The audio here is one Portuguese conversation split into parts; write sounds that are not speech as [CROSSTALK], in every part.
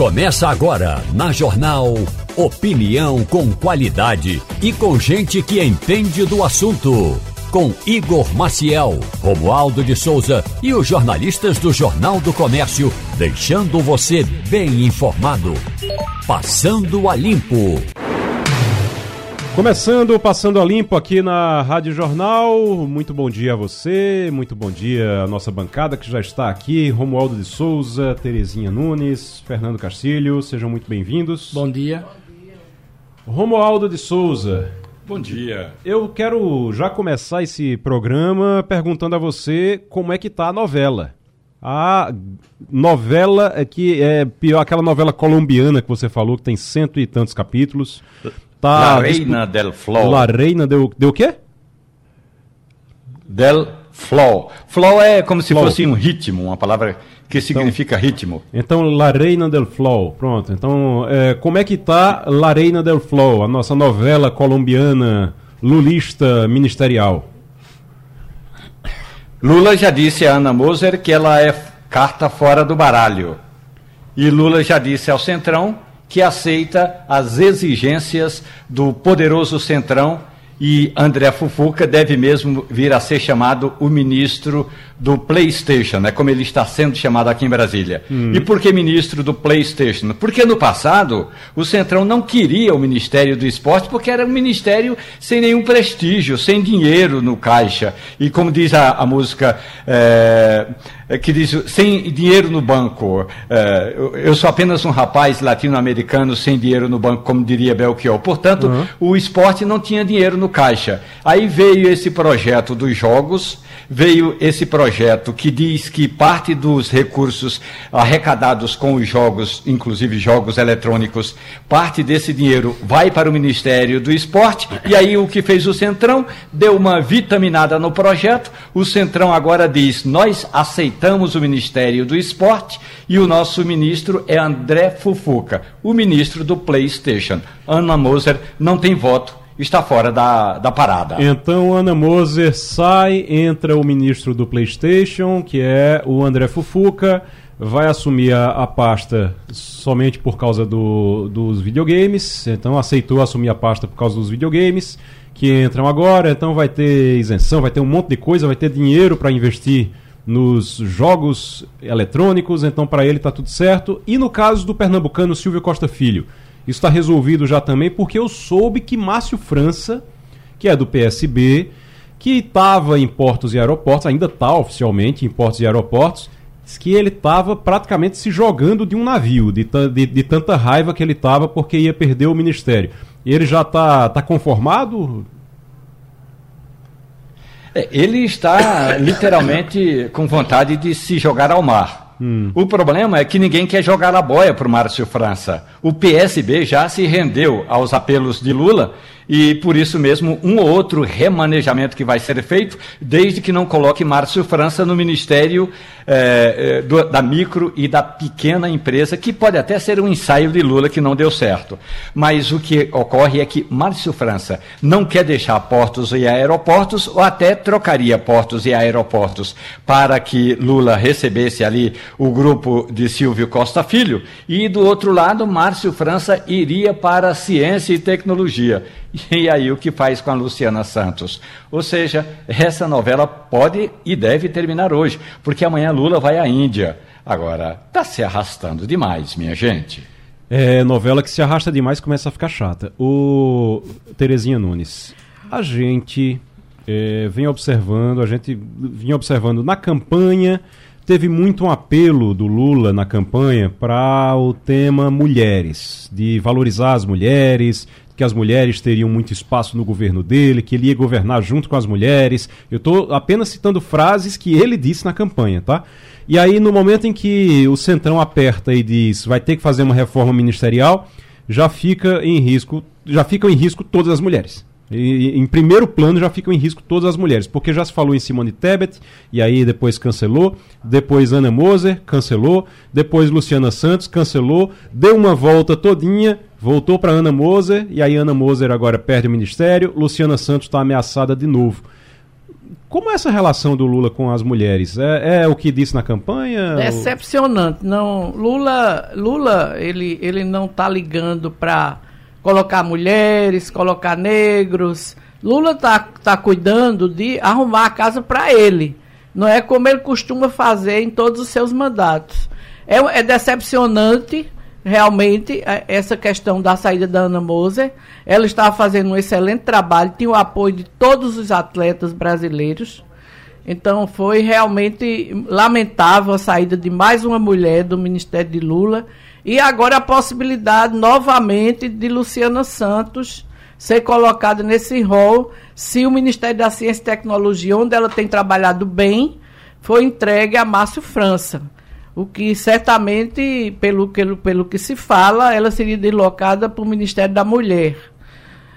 Começa agora na Jornal Opinião com qualidade e com gente que entende do assunto. Com Igor Maciel, Romualdo de Souza e os jornalistas do Jornal do Comércio, deixando você bem informado. Passando a Limpo. Começando, passando a limpo aqui na Rádio Jornal. Muito bom dia a você, muito bom dia a nossa bancada que já está aqui. Romualdo de Souza, Terezinha Nunes, Fernando Castilho, sejam muito bem-vindos. Bom dia. Romualdo de Souza. Bom dia. Eu quero já começar esse programa perguntando a você como é que tá a novela. A novela é que é pior, aquela novela colombiana que você falou, que tem cento e tantos capítulos. Tá La Reina del Flow. La Reina deu, deu o quê? Del Flow. Flow é como se flow. fosse um ritmo, uma palavra que então, significa ritmo. Então, La Reina del Flow. Pronto. Então, é, como é que tá La Reina del Flow, a nossa novela colombiana lulista ministerial? Lula já disse a Ana Moser que ela é carta fora do baralho. E Lula já disse ao Centrão que aceita as exigências do poderoso Centrão e André Fufuca deve mesmo vir a ser chamado o ministro do PlayStation, né, como ele está sendo chamado aqui em Brasília. Hum. E por que ministro do PlayStation? Porque no passado o Centrão não queria o Ministério do Esporte porque era um ministério sem nenhum prestígio, sem dinheiro no caixa. E como diz a, a música. É, que diz sem dinheiro no banco. É, eu sou apenas um rapaz latino-americano sem dinheiro no banco, como diria Belchior. Portanto, uhum. o esporte não tinha dinheiro no caixa. Aí veio esse projeto dos jogos veio esse projeto que diz que parte dos recursos arrecadados com os jogos, inclusive jogos eletrônicos, parte desse dinheiro vai para o Ministério do Esporte. E aí o que fez o Centrão? Deu uma vitaminada no projeto. O Centrão agora diz: nós aceitamos o Ministério do Esporte e o nosso ministro é André Fufuca, o ministro do PlayStation. Ana Moser não tem voto está fora da, da parada. Então, Ana Moser sai, entra o ministro do PlayStation, que é o André Fufuca, vai assumir a, a pasta somente por causa do, dos videogames, então aceitou assumir a pasta por causa dos videogames que entram agora, então vai ter isenção, vai ter um monte de coisa, vai ter dinheiro para investir nos jogos eletrônicos, então para ele está tudo certo. E no caso do pernambucano Silvio Costa Filho, isso está resolvido já também porque eu soube que Márcio França, que é do PSB, que estava em portos e aeroportos, ainda está oficialmente em portos e aeroportos, que ele estava praticamente se jogando de um navio, de, de, de tanta raiva que ele estava porque ia perder o ministério. Ele já está tá conformado? É, ele está literalmente com vontade de se jogar ao mar. Hum. O problema é que ninguém quer jogar a boia para o Márcio França. O PSB já se rendeu aos apelos de Lula e por isso mesmo um ou outro remanejamento que vai ser feito, desde que não coloque Márcio França no Ministério é, do, da micro e da pequena empresa, que pode até ser um ensaio de Lula que não deu certo. Mas o que ocorre é que Márcio França não quer deixar portos e aeroportos, ou até trocaria portos e aeroportos para que Lula recebesse ali o grupo de Silvio Costa Filho, e do outro lado, Márcio França iria para ciência e tecnologia. [LAUGHS] E aí o que faz com a Luciana Santos? Ou seja, essa novela pode e deve terminar hoje, porque amanhã Lula vai à Índia. Agora, está se arrastando demais, minha gente. É, novela que se arrasta demais começa a ficar chata. O Terezinha Nunes, a gente é, vem observando, a gente vinha observando na campanha, teve muito um apelo do Lula na campanha para o tema mulheres, de valorizar as mulheres, que as mulheres teriam muito espaço no governo dele, que ele ia governar junto com as mulheres. Eu estou apenas citando frases que ele disse na campanha, tá? E aí, no momento em que o Centrão aperta e diz vai ter que fazer uma reforma ministerial, já fica em risco, já ficam em risco todas as mulheres. E, em primeiro plano já ficam em risco todas as mulheres, porque já se falou em Simone Tebet, e aí depois cancelou, depois Ana Moser, cancelou, depois Luciana Santos, cancelou, deu uma volta todinha, voltou para Ana Moser, e aí Ana Moser agora perde o ministério, Luciana Santos está ameaçada de novo. como é essa relação do Lula com as mulheres? É, é o que disse na campanha? Decepcionante. Não, Lula, Lula, ele, ele não está ligando para colocar mulheres, colocar negros. Lula está tá cuidando de arrumar a casa para ele. Não é como ele costuma fazer em todos os seus mandatos. É, é decepcionante realmente essa questão da saída da Ana Moser. Ela estava fazendo um excelente trabalho, tinha o apoio de todos os atletas brasileiros. Então foi realmente lamentável a saída de mais uma mulher do Ministério de Lula. E agora a possibilidade novamente de Luciana Santos ser colocada nesse rol, se o Ministério da Ciência e Tecnologia, onde ela tem trabalhado bem, foi entregue a Márcio França o que certamente, pelo, pelo, pelo que se fala, ela seria deslocada para o Ministério da Mulher.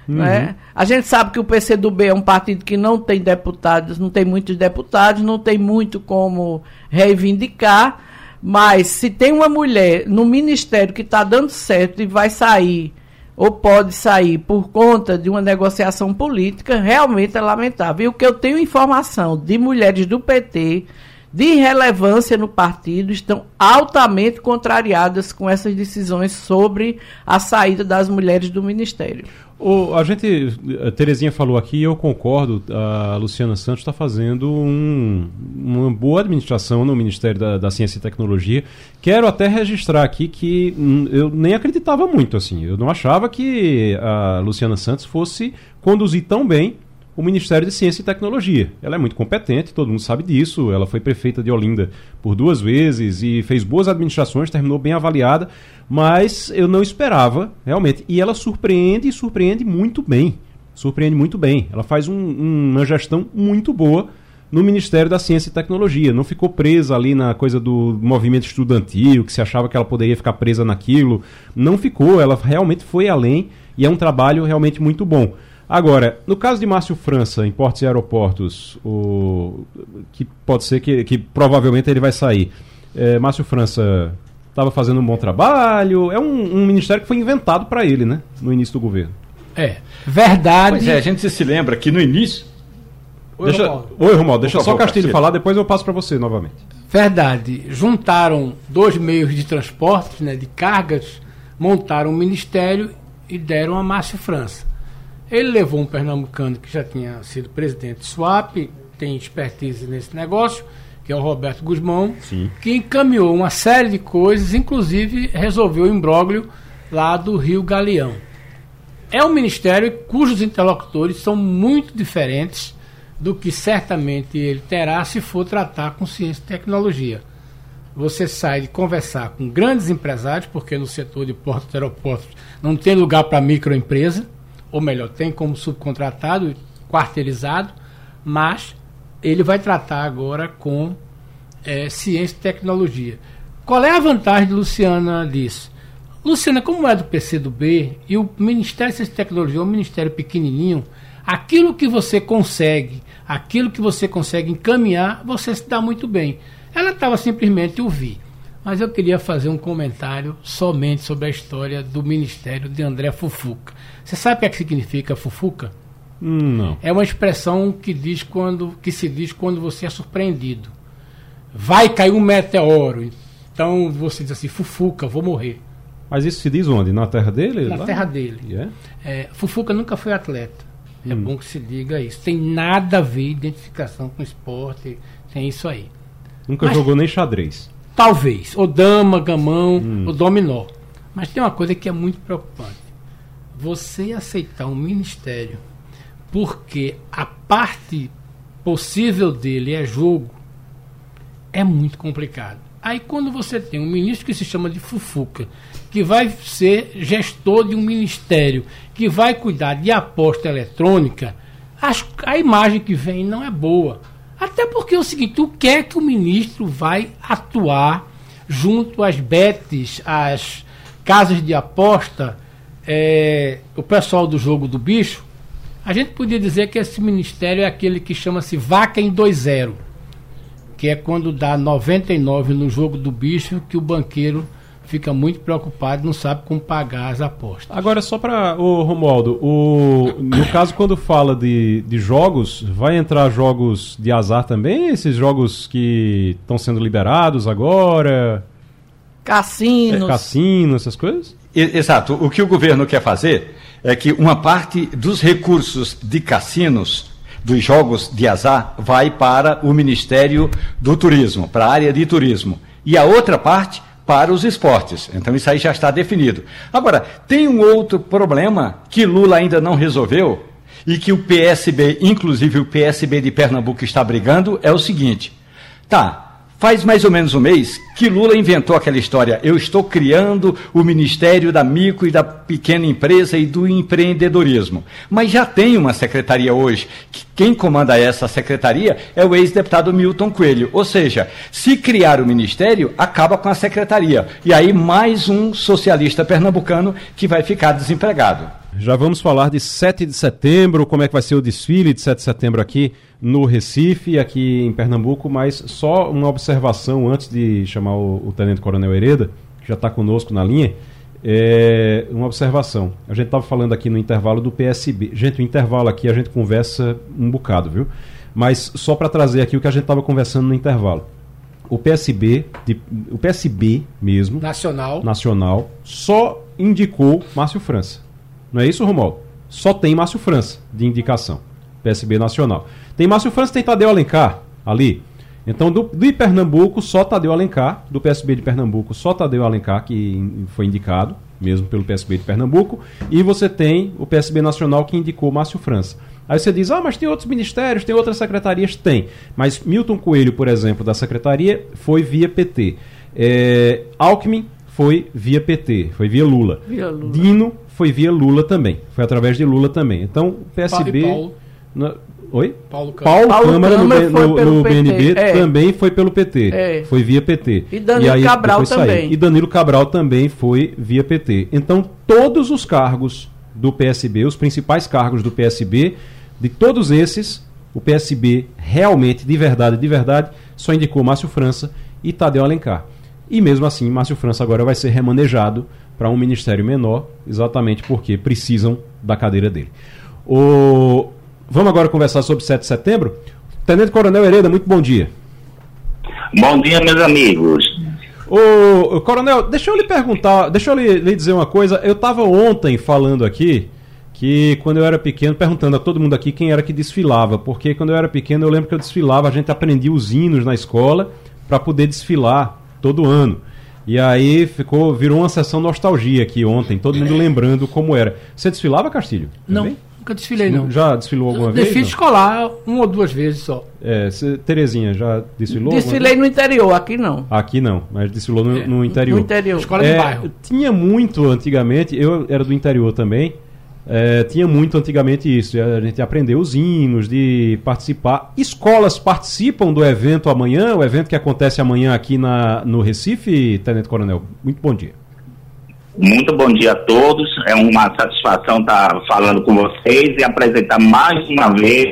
Uhum. Né? A gente sabe que o PCdoB é um partido que não tem deputados, não tem muitos deputados, não tem muito como reivindicar, mas se tem uma mulher no ministério que está dando certo e vai sair, ou pode sair por conta de uma negociação política, realmente é lamentável. E o que eu tenho informação de mulheres do PT de relevância no partido estão altamente contrariadas com essas decisões sobre a saída das mulheres do ministério. O, a gente, a Terezinha falou aqui, eu concordo, a Luciana Santos está fazendo um, uma boa administração no Ministério da, da, Ciência e Tecnologia. Quero até registrar aqui que hum, eu nem acreditava muito, assim, eu não achava que a Luciana Santos fosse conduzir tão bem o Ministério de Ciência e Tecnologia. Ela é muito competente, todo mundo sabe disso. Ela foi prefeita de Olinda por duas vezes e fez boas administrações, terminou bem avaliada, mas eu não esperava, realmente. E ela surpreende e surpreende muito bem. Surpreende muito bem. Ela faz um, um, uma gestão muito boa no Ministério da Ciência e Tecnologia. Não ficou presa ali na coisa do movimento estudantil, que se achava que ela poderia ficar presa naquilo. Não ficou, ela realmente foi além e é um trabalho realmente muito bom. Agora, no caso de Márcio França, em portos e aeroportos, o, que pode ser que, que provavelmente ele vai sair. É, Márcio França estava fazendo um bom trabalho. É um, um ministério que foi inventado para ele, né? No início do governo. É, verdade. Pois é, a gente se lembra que no início. Oi, deixa, Romualdo. Oi, Romualdo, deixa só o Castilho falar, depois eu passo para você novamente. Verdade. Juntaram dois meios de transporte, né, de cargas, montaram um ministério e deram a Márcio França. Ele levou um pernambucano que já tinha sido presidente do SWAP, tem expertise nesse negócio, que é o Roberto Guzmão, Sim. que encaminhou uma série de coisas, inclusive resolveu o imbróglio lá do Rio Galeão. É um ministério cujos interlocutores são muito diferentes do que certamente ele terá se for tratar com ciência e tecnologia. Você sai de conversar com grandes empresários, porque no setor de portos e aeroportos não tem lugar para microempresa, ou melhor, tem como subcontratado, quarteirizado, mas ele vai tratar agora com é, ciência e tecnologia. Qual é a vantagem de Luciana disso? Luciana, como é do PCdoB e o Ministério de Ciência e Tecnologia é um ministério pequenininho, aquilo que você consegue, aquilo que você consegue encaminhar, você se dá muito bem. Ela estava simplesmente ouvir. Mas eu queria fazer um comentário somente sobre a história do ministério de André Fufuca. Você sabe o que, é que significa Fufuca? Não. É uma expressão que, diz quando, que se diz quando você é surpreendido. Vai cair um meteoro. Então você diz assim, Fufuca, vou morrer. Mas isso se diz onde? Na terra dele? Na lá? terra dele. Yeah. É, Fufuca nunca foi atleta. É hum. bom que se diga isso. Tem nada a ver identificação com esporte, tem isso aí. Nunca Mas, jogou nem xadrez. Talvez. Ou dama, gamão, hum. ou dominó. Mas tem uma coisa que é muito preocupante. Você aceitar um ministério porque a parte possível dele é jogo é muito complicado. Aí quando você tem um ministro que se chama de Fufuca, que vai ser gestor de um ministério, que vai cuidar de aposta eletrônica, a, a imagem que vem não é boa. Até porque é o seguinte, o que é que o ministro vai atuar junto às betes, às casas de aposta, é, o pessoal do jogo do bicho? A gente podia dizer que esse ministério é aquele que chama-se vaca em 2-0, que é quando dá 99 no jogo do bicho que o banqueiro fica muito preocupado, não sabe como pagar as apostas. Agora, só para o Romualdo, o, no caso, quando fala de, de jogos, vai entrar jogos de azar também? Esses jogos que estão sendo liberados agora? Cassinos. É, cassino, essas coisas? Exato. O que o governo quer fazer é que uma parte dos recursos de cassinos, dos jogos de azar, vai para o Ministério do Turismo, para a área de turismo. E a outra parte para os esportes. Então isso aí já está definido. Agora, tem um outro problema que Lula ainda não resolveu e que o PSB, inclusive o PSB de Pernambuco, está brigando, é o seguinte. Tá, Faz mais ou menos um mês que Lula inventou aquela história. Eu estou criando o Ministério da Micro e da Pequena Empresa e do Empreendedorismo. Mas já tem uma secretaria hoje. Quem comanda essa secretaria é o ex-deputado Milton Coelho. Ou seja, se criar o ministério, acaba com a secretaria. E aí mais um socialista pernambucano que vai ficar desempregado. Já vamos falar de 7 de setembro, como é que vai ser o desfile de 7 de setembro aqui no Recife, aqui em Pernambuco, mas só uma observação antes de chamar o, o Tenente Coronel Hereda, que já está conosco na linha. É, uma observação. A gente estava falando aqui no intervalo do PSB. Gente, o intervalo aqui a gente conversa um bocado, viu? Mas só para trazer aqui o que a gente estava conversando no intervalo. O PSB, de, o PSB mesmo, nacional, nacional, só indicou Márcio França. Não é isso, Romualdo? Só tem Márcio França de indicação. PSB Nacional. Tem Márcio França tem Tadeu Alencar ali. Então, do, do Pernambuco, só Tadeu Alencar. Do PSB de Pernambuco, só Tadeu Alencar, que foi indicado, mesmo pelo PSB de Pernambuco. E você tem o PSB Nacional, que indicou Márcio França. Aí você diz, ah, mas tem outros ministérios, tem outras secretarias? Tem. Mas Milton Coelho, por exemplo, da secretaria, foi via PT. É, Alckmin foi via PT, foi via Lula. Via Lula. Dino foi via Lula também. Foi através de Lula também. Então, o PSB. Paulo. Na, oi? Paulo Câmara. Paulo, Paulo Câmara, Câmara no, no, no BNB é. também foi pelo PT. É. Foi via PT. E Danilo aí, Cabral também. E Danilo Cabral também foi via PT. Então, todos os cargos do PSB, os principais cargos do PSB, de todos esses, o PSB realmente, de verdade, de verdade, só indicou Márcio França e Tadeu Alencar. E mesmo assim, Márcio França agora vai ser remanejado para um ministério menor, exatamente porque precisam da cadeira dele. O... Vamos agora conversar sobre 7 de setembro. Tenente Coronel Hereda, muito bom dia. Bom dia, meus amigos. O Coronel, deixa eu lhe perguntar, deixa eu lhe, lhe dizer uma coisa. Eu estava ontem falando aqui que quando eu era pequeno, perguntando a todo mundo aqui quem era que desfilava, porque quando eu era pequeno eu lembro que eu desfilava, a gente aprendia os hinos na escola para poder desfilar todo ano. E aí ficou, virou uma sessão nostalgia aqui ontem, todo mundo lembrando como era. Você desfilava, Castilho? Não, nunca desfilei não. Já desfilou alguma Desfile vez? Desfile escolar, uma ou duas vezes só. É, cê, Terezinha, já desfilou? Desfilei no interior, aqui não. Aqui não, mas desfilou no, no interior. No interior. Escola é, de bairro. Tinha muito antigamente, eu era do interior também, é, tinha muito antigamente isso, a gente aprendeu os hinos, de participar. Escolas participam do evento amanhã, o evento que acontece amanhã aqui na, no Recife, Tenente Coronel. Muito bom dia. Muito bom dia a todos. É uma satisfação estar falando com vocês e apresentar mais uma vez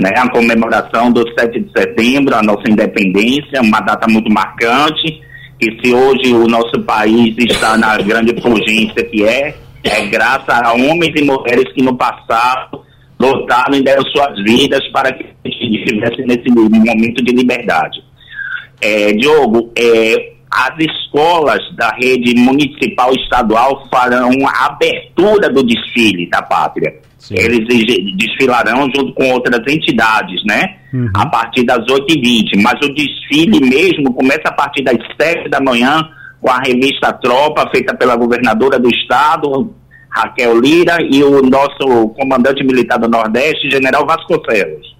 né, a comemoração do 7 de setembro, a nossa independência, uma data muito marcante. E se hoje o nosso país está na grande fulgência que é, é graças a homens e mulheres que no passado lutaram e deram suas vidas para que a gente estivesse nesse momento de liberdade. É, Diogo, é, as escolas da rede municipal e estadual farão a abertura do desfile da pátria. Sim. Eles desfilarão junto com outras entidades, né? Uhum. A partir das 8h20. Mas o desfile mesmo começa a partir das 7 da manhã com a revista Tropa, feita pela governadora do estado, Raquel Lira, e o nosso comandante militar do Nordeste, General Vasconcelos.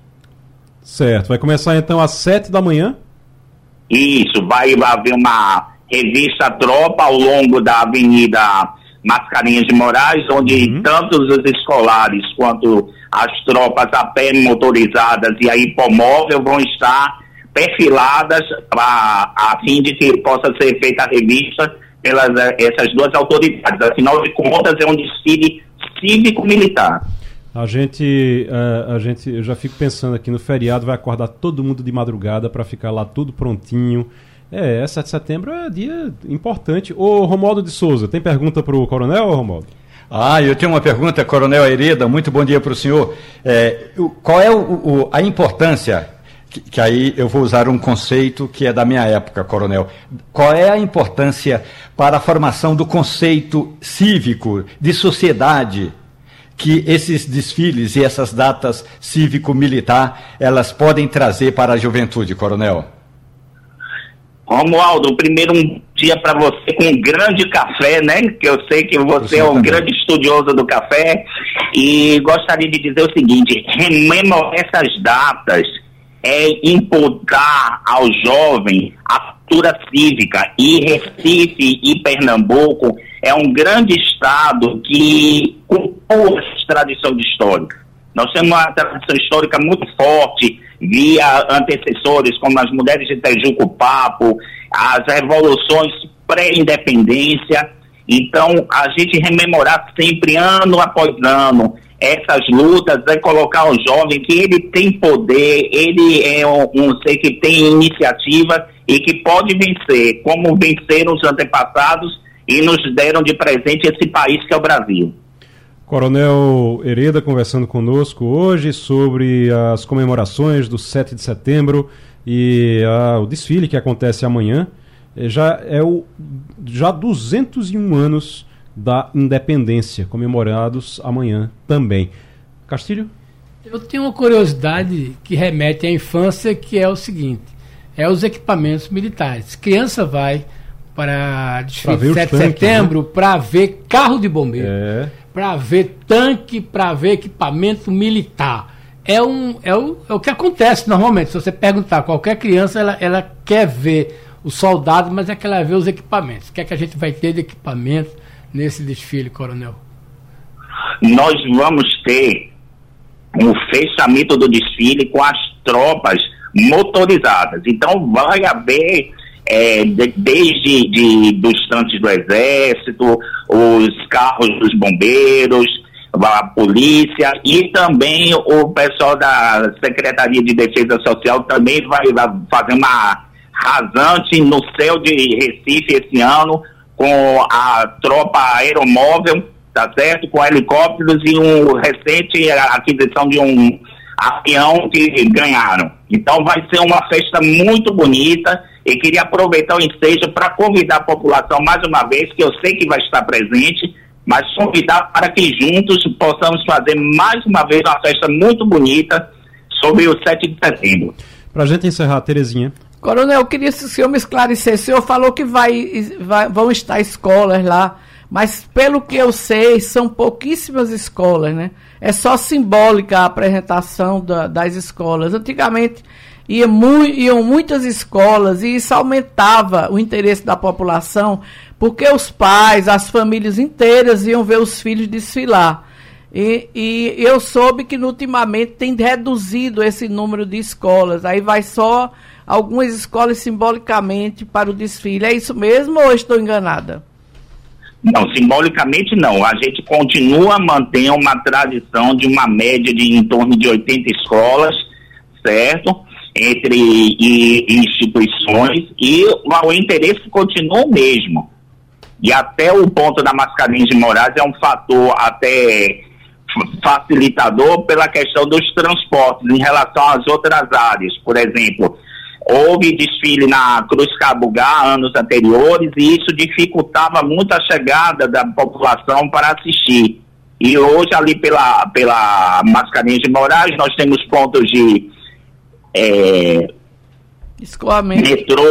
Certo. Vai começar então às 7 da manhã? Isso, vai haver uma revista Tropa ao longo da Avenida Mascarinhas de Moraes, onde uhum. tanto os escolares quanto as tropas a pé motorizadas e a hipomóvel vão estar perfiladas pra, a fim de que possa ser feita a revista pelas essas duas autoridades. Afinal de contas, é um desfile cívico-militar. A gente, uh, a gente, eu já fico pensando aqui no feriado, vai acordar todo mundo de madrugada para ficar lá tudo prontinho. É, 7 de setembro é dia importante. Ô, Romualdo de Souza, tem pergunta para o coronel, Romualdo? Ah, eu tenho uma pergunta, Coronel Hereda, muito bom dia para o senhor. É, qual é o, o, a importância, que, que, aí eu vou usar um conceito que é da minha época, Coronel, qual é a importância para a formação do conceito cívico, de sociedade, que esses desfiles e essas datas cívico-militar, elas podem trazer para a juventude, Coronel? Romualdo, primeiro um dia para você com um grande café, né? Que eu sei que você é um também. grande estudioso do café. E gostaria de dizer o seguinte: rememorar essas datas é imputar ao jovem a cultura cívica. E Recife e Pernambuco é um grande estado que compõe essa tradição histórica. Nós temos uma tradição histórica muito forte, via antecessores como as mulheres de Tejuco Papo, as revoluções pré-independência. Então, a gente rememorar sempre, ano após ano, essas lutas, é colocar o jovem que ele tem poder, ele é um, um ser que tem iniciativa e que pode vencer, como venceram os antepassados e nos deram de presente esse país que é o Brasil. Coronel Hereda conversando conosco hoje sobre as comemorações do 7 de setembro e o desfile que acontece amanhã. É, já é o já 201 anos da independência, comemorados amanhã também. Castilho? Eu tenho uma curiosidade que remete à infância, que é o seguinte: é os equipamentos militares. Criança vai para desfile 7 de setembro né? para ver carro de bombeiro. É para ver tanque, para ver equipamento militar. É, um, é, o, é o que acontece normalmente. Se você perguntar qualquer criança, ela, ela quer ver o soldado, mas é que ela vê os equipamentos. O que é que a gente vai ter de equipamento nesse desfile, coronel? Nós vamos ter um fechamento do desfile com as tropas motorizadas. Então vai haver é, de, desde de, dos tanques do Exército, os carros dos bombeiros, a polícia e também o pessoal da Secretaria de Defesa Social também vai, vai fazer uma rasante no céu de Recife esse ano com a tropa aeromóvel, tá certo? Com helicópteros e um recente aquisição de um avião que ganharam. Então vai ser uma festa muito bonita e queria aproveitar o ensejo para convidar a população mais uma vez, que eu sei que vai estar presente, mas convidar para que juntos possamos fazer mais uma vez uma festa muito bonita sobre o 7 de setembro. Para a gente encerrar, Terezinha. Coronel, eu queria que o senhor me esclarecesse. O senhor falou que vai, vai, vão estar escolas lá, mas pelo que eu sei, são pouquíssimas escolas, né? É só simbólica a apresentação da, das escolas. Antigamente ia mu iam muitas escolas e isso aumentava o interesse da população, porque os pais, as famílias inteiras iam ver os filhos desfilar. E, e eu soube que ultimamente tem reduzido esse número de escolas. Aí vai só algumas escolas simbolicamente para o desfile. É isso mesmo ou estou enganada? Não, simbolicamente não. A gente continua mantendo uma tradição de uma média de em torno de 80 escolas, certo? Entre e, instituições e o, o interesse continua o mesmo. E até o ponto da Mascarenhas de Moraes é um fator até facilitador pela questão dos transportes em relação às outras áreas. Por exemplo, Houve desfile na Cruz Cabugá anos anteriores e isso dificultava muito a chegada da população para assistir. E hoje, ali pela, pela Mascarenhas de Moraes, nós temos pontos de é, metrô,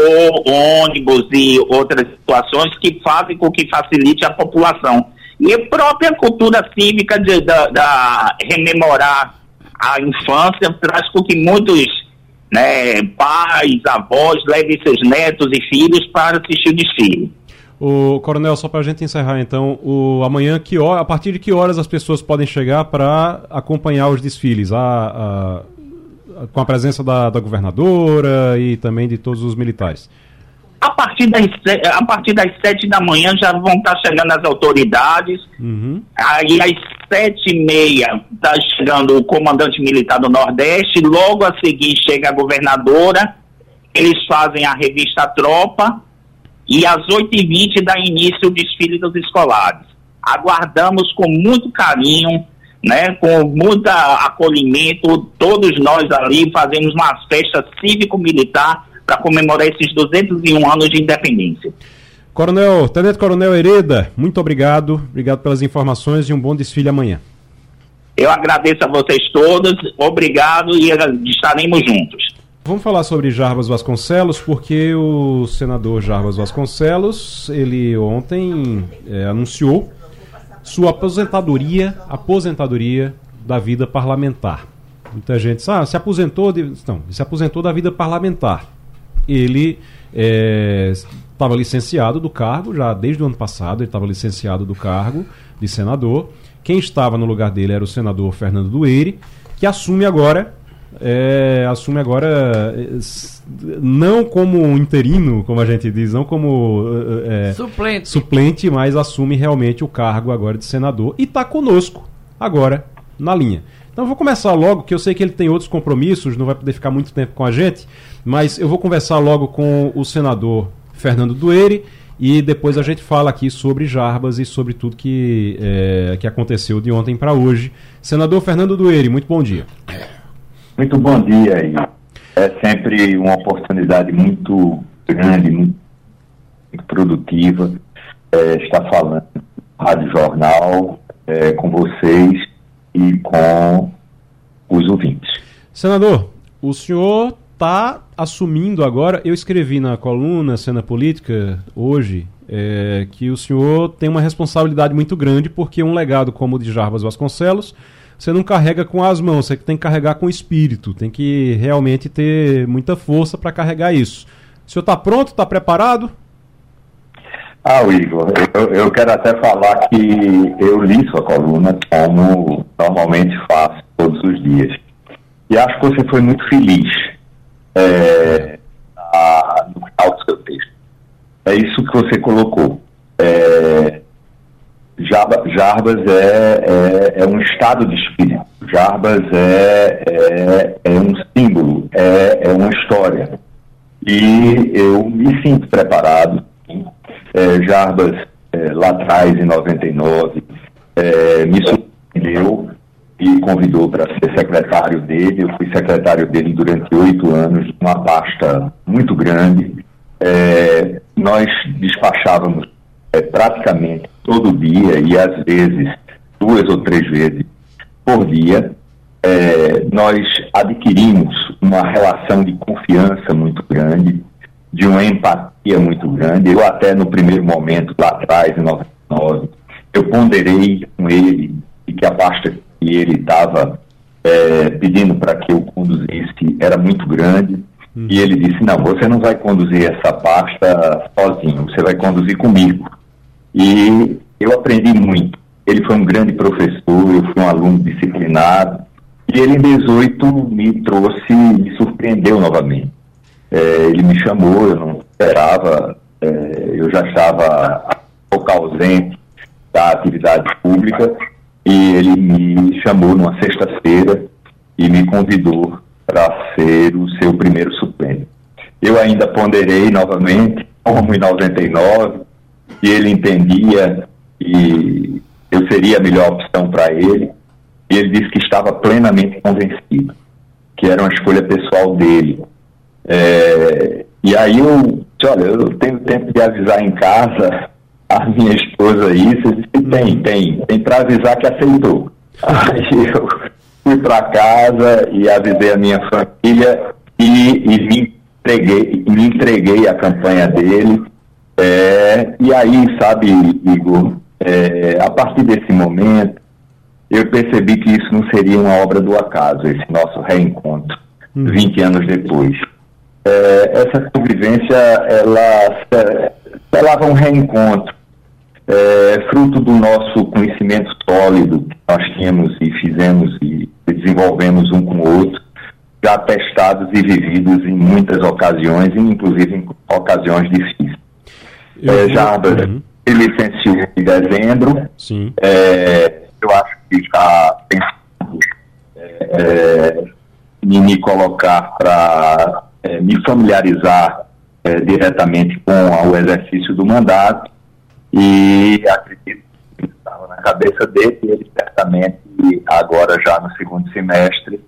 ônibus e outras situações que fazem com que facilite a população. E a própria cultura cívica de, da, da rememorar a infância traz com que muitos né, pais, avós levem seus netos e filhos para assistir o desfile. O Coronel, só para a gente encerrar então, o amanhã que hora, a partir de que horas as pessoas podem chegar para acompanhar os desfiles? A, a, a, com a presença da, da governadora e também de todos os militares. A partir das, a partir das sete da manhã já vão estar chegando as autoridades. Uhum. Aí às sete e meia está chegando o comandante militar do Nordeste. Logo a seguir chega a governadora. eles fazem a revista Tropa e às 8h20 dá início o desfile dos escolares. Aguardamos com muito carinho, né, com muito acolhimento, todos nós ali fazemos uma festa cívico-militar para comemorar esses 201 anos de independência. Coronel, Tenente Coronel Hereda, muito obrigado. Obrigado pelas informações e um bom desfile amanhã. Eu agradeço a vocês todos, obrigado e estaremos juntos. Vamos falar sobre Jarbas Vasconcelos, porque o senador Jarbas Vasconcelos, ele ontem é, anunciou sua aposentadoria, aposentadoria da vida parlamentar. Muita gente diz, ah, se aposentou, de... não, se aposentou da vida parlamentar. Ele é, estava licenciado do cargo já desde o ano passado, ele estava licenciado do cargo de senador. Quem estava no lugar dele era o senador Fernando Dueire, que assume agora é, assume agora não como um interino, como a gente diz, não como é, suplente. suplente, mas assume realmente o cargo agora de senador e está conosco agora na linha. Então eu vou começar logo, que eu sei que ele tem outros compromissos, não vai poder ficar muito tempo com a gente, mas eu vou conversar logo com o senador Fernando Dueire e depois a gente fala aqui sobre Jarbas e sobre tudo que, é, que aconteceu de ontem para hoje. Senador Fernando Dueire, muito bom dia. Muito bom dia. É sempre uma oportunidade muito grande, muito, muito produtiva é, estar falando Rádio Jornal é, com vocês e com os ouvintes. Senador, o senhor está assumindo agora. Eu escrevi na coluna Cena Política hoje é, que o senhor tem uma responsabilidade muito grande, porque um legado como o de Jarbas Vasconcelos você não carrega com as mãos, você tem que carregar com o espírito, tem que realmente ter muita força para carregar isso. O senhor está pronto, está preparado? Ah, Igor, eu, eu, quero até falar que eu li sua coluna como normalmente faço todos os dias. E acho que você foi muito feliz é, a, no final do seu texto. É isso que você colocou. É, Jarbas é, é, é, um estado de espírito. Jarbas é, é, é um símbolo, é, é uma história. E eu me sinto preparado. É, Jarbas, é, lá atrás, em 99, é, me surpreendeu e convidou para ser secretário dele. Eu fui secretário dele durante oito anos, uma pasta muito grande. É, nós despachávamos é, praticamente todo dia e às vezes duas ou três vezes por dia, é, nós adquirimos uma relação de confiança muito grande, de uma empatia muito grande. Eu até no primeiro momento, lá atrás, em 99, eu ponderei com ele que a pasta que ele estava é, pedindo para que eu conduzisse era muito grande. Hum. E ele disse, não, você não vai conduzir essa pasta sozinho, você vai conduzir comigo. E eu aprendi muito. Ele foi um grande professor, eu fui um aluno disciplinado. E ele, em 18, me trouxe, me surpreendeu novamente. É, ele me chamou, eu não esperava, é, eu já estava pouco ausente da atividade pública, e ele me chamou numa sexta-feira e me convidou para ser o seu primeiro suplente. Eu ainda ponderei novamente, como em 99, que ele entendia e eu seria a melhor opção para ele. E ele disse que estava plenamente convencido, que era uma escolha pessoal dele. É, e aí eu disse, olha, eu tenho tempo de avisar em casa a minha esposa isso. Disse, tem, tem, tem para avisar que aceitou. [LAUGHS] Aí eu fui para casa e avisei a minha família e, e me entreguei, me entreguei à campanha dele é, e aí, sabe, Igor, é, a partir desse momento, eu percebi que isso não seria uma obra do acaso, esse nosso reencontro, hum. 20 anos depois. É, essa convivência, ela selava um reencontro, é, fruto do nosso conhecimento sólido que nós tínhamos e fizemos e desenvolvemos um com o outro, já testados e vividos em muitas ocasiões, inclusive em ocasiões difíceis. Eu é, já uhum. se licenciou em dezembro. Sim. É, eu acho que está pensando é, em me colocar para é, é, me familiarizar é, diretamente com o exercício do mandato. E acredito que estava na cabeça dele e ele certamente agora já no segundo semestre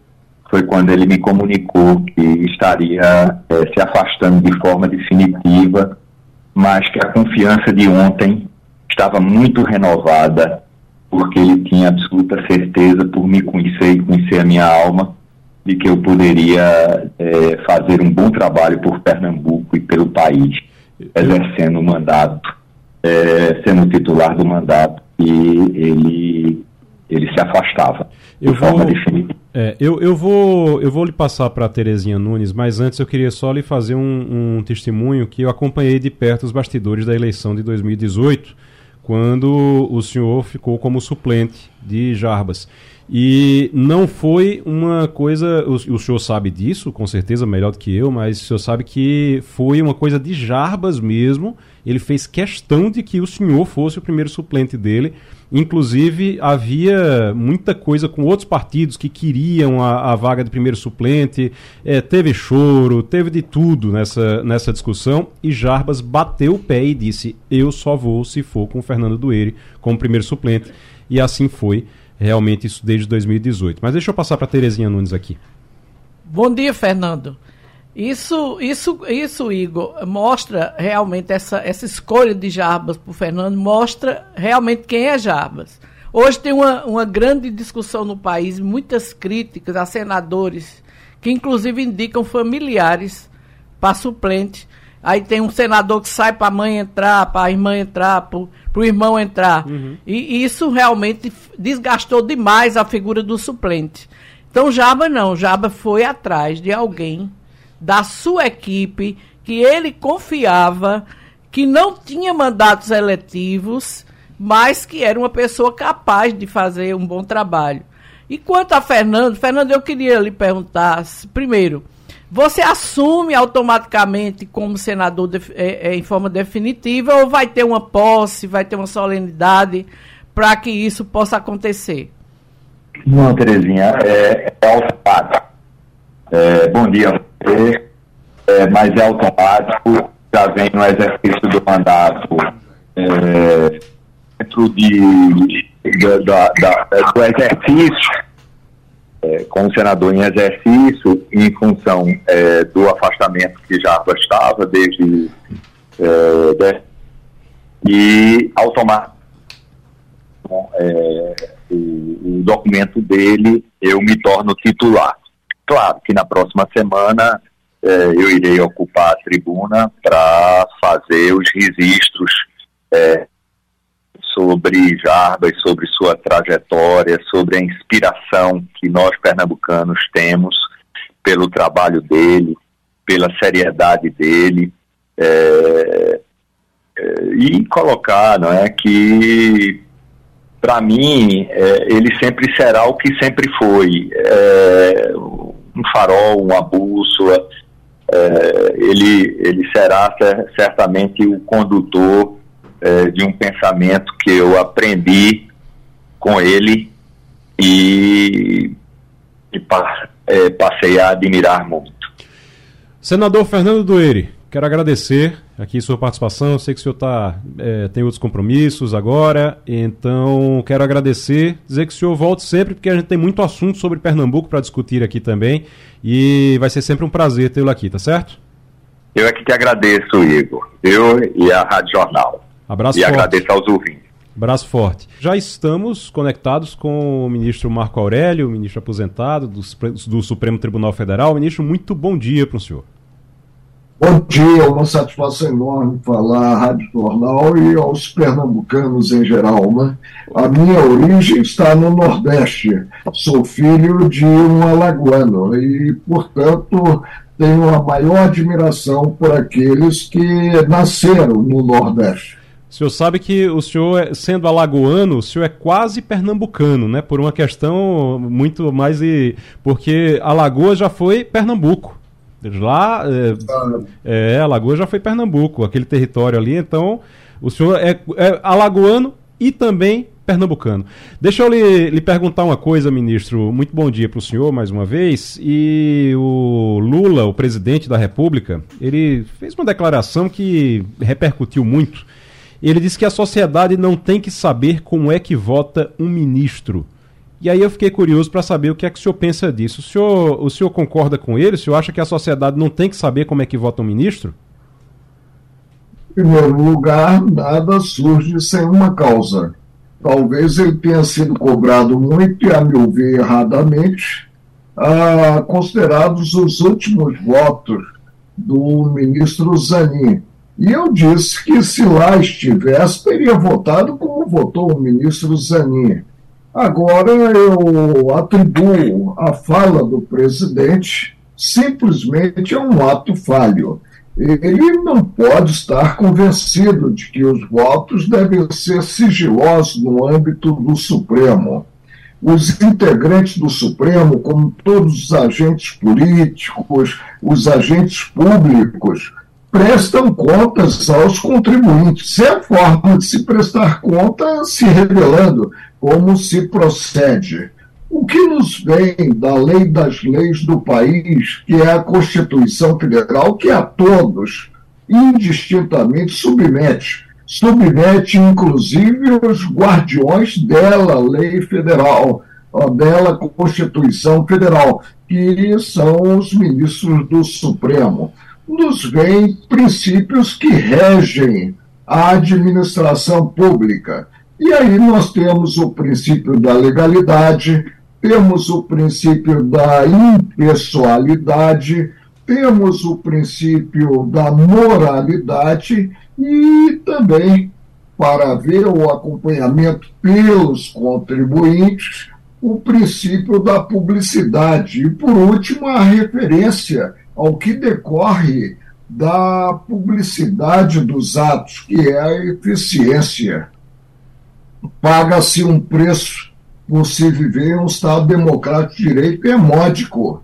foi quando ele me comunicou que estaria é, se afastando de forma definitiva, mas que a confiança de ontem estava muito renovada, porque ele tinha absoluta certeza por me conhecer e conhecer a minha alma, de que eu poderia é, fazer um bom trabalho por Pernambuco e pelo país, exercendo o mandato, é, sendo titular do mandato, e ele, ele se afastava eu de forma vou, definitiva. É, eu, eu, vou, eu vou lhe passar para a Terezinha Nunes, mas antes eu queria só lhe fazer um, um testemunho que eu acompanhei de perto os bastidores da eleição de 2018, quando o senhor ficou como suplente de Jarbas. E não foi uma coisa. O, o senhor sabe disso, com certeza, melhor do que eu, mas o senhor sabe que foi uma coisa de Jarbas mesmo. Ele fez questão de que o senhor fosse o primeiro suplente dele. Inclusive, havia muita coisa com outros partidos que queriam a, a vaga de primeiro suplente. É, teve choro, teve de tudo nessa, nessa discussão. E Jarbas bateu o pé e disse: Eu só vou se for com o Fernando Dueire como primeiro suplente. E assim foi realmente isso desde 2018. Mas deixa eu passar para Terezinha Nunes aqui. Bom dia, Fernando. Isso, isso, isso, Igor, mostra realmente essa, essa escolha de Jarbas para o Fernando, mostra realmente quem é Jarbas. Hoje tem uma, uma grande discussão no país, muitas críticas a senadores, que inclusive indicam familiares para suplente. Aí tem um senador que sai para a mãe entrar, para a irmã entrar, para o irmão entrar. Uhum. E, e isso realmente desgastou demais a figura do suplente. Então Jaba não, Jaba foi atrás de alguém da sua equipe que ele confiava, que não tinha mandatos eletivos, mas que era uma pessoa capaz de fazer um bom trabalho. E quanto a Fernando, Fernando, eu queria lhe perguntar, primeiro, você assume automaticamente como senador de, é, é, em forma definitiva ou vai ter uma posse, vai ter uma solenidade para que isso possa acontecer? Não, Terezinha, é, é automático. É, bom dia é, mas é automático, já vem no exercício do mandato é, dentro de, de da, da, do exercício, é, como senador em exercício, em função é, do afastamento que já estava desde é, e automático é, o, o documento dele eu me torno titular. Claro que na próxima semana é, eu irei ocupar a tribuna para fazer os registros é, sobre Jarbas, sobre sua trajetória, sobre a inspiração que nós pernambucanos temos pelo trabalho dele, pela seriedade dele, é, é e colocar, não é, que para mim é, ele sempre será o que sempre foi, é, um farol, uma bússola. É, ele, ele será certamente o condutor é, de um pensamento que eu aprendi com ele e, e pa, é, passei a admirar muito. Senador Fernando Doeire, quero agradecer aqui sua participação. Eu sei que o senhor tá, é, tem outros compromissos agora, então quero agradecer, dizer que o senhor volte sempre, porque a gente tem muito assunto sobre Pernambuco para discutir aqui também, e vai ser sempre um prazer tê-lo aqui, tá certo? Eu é que te agradeço, Igor. Eu e a Rádio Jornal. Abraço e forte. agradeço aos ouvintes. Abraço forte. Já estamos conectados com o ministro Marco Aurélio, ministro aposentado do, do Supremo Tribunal Federal. Ministro, muito bom dia para o senhor. Bom dia, uma satisfação enorme falar à Rádio Jornal e aos pernambucanos em geral. Né? A minha origem está no Nordeste. Sou filho de um alagoano e, portanto, tenho a maior admiração por aqueles que nasceram no Nordeste. O senhor sabe que o senhor, é, sendo alagoano, o senhor é quase pernambucano, né? Por uma questão muito mais. Porque Alagoas já foi Pernambuco. Lá, é, é, Alagoas já foi Pernambuco, aquele território ali. Então, o senhor é, é alagoano e também pernambucano. Deixa eu lhe, lhe perguntar uma coisa, ministro. Muito bom dia para o senhor mais uma vez. E o Lula, o presidente da República, ele fez uma declaração que repercutiu muito. Ele disse que a sociedade não tem que saber como é que vota um ministro. E aí eu fiquei curioso para saber o que é que o senhor pensa disso. O senhor, o senhor concorda com ele? O senhor acha que a sociedade não tem que saber como é que vota um ministro? Em primeiro lugar, nada surge sem uma causa. Talvez ele tenha sido cobrado muito, e a meu ver erradamente, ah, considerados os últimos votos do ministro Zanin. E eu disse que se lá estivesse, teria votado como votou o ministro Zanin. Agora eu atribuo a fala do presidente simplesmente a um ato falho. Ele não pode estar convencido de que os votos devem ser sigilosos no âmbito do Supremo. Os integrantes do Supremo, como todos os agentes políticos, os agentes públicos, prestam contas aos contribuintes. É a forma de se prestar conta se revelando como se procede. O que nos vem da lei das leis do país, que é a Constituição Federal, que a todos, indistintamente, submete. Submete, inclusive, os guardiões dela, lei federal, dela, Constituição Federal, que são os ministros do Supremo. Nos vêm princípios que regem a administração pública e aí nós temos o princípio da legalidade, temos o princípio da impessoalidade, temos o princípio da moralidade e também, para ver o acompanhamento pelos contribuintes, o princípio da publicidade. E, por último, a referência ao que decorre da publicidade dos atos, que é a eficiência paga-se um preço por se viver em um Estado democrático de direito é módico.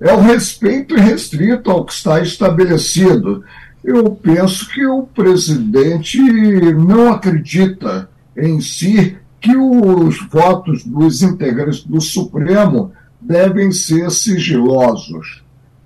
É o respeito restrito ao que está estabelecido. Eu penso que o presidente não acredita em si que os votos dos integrantes do Supremo devem ser sigilosos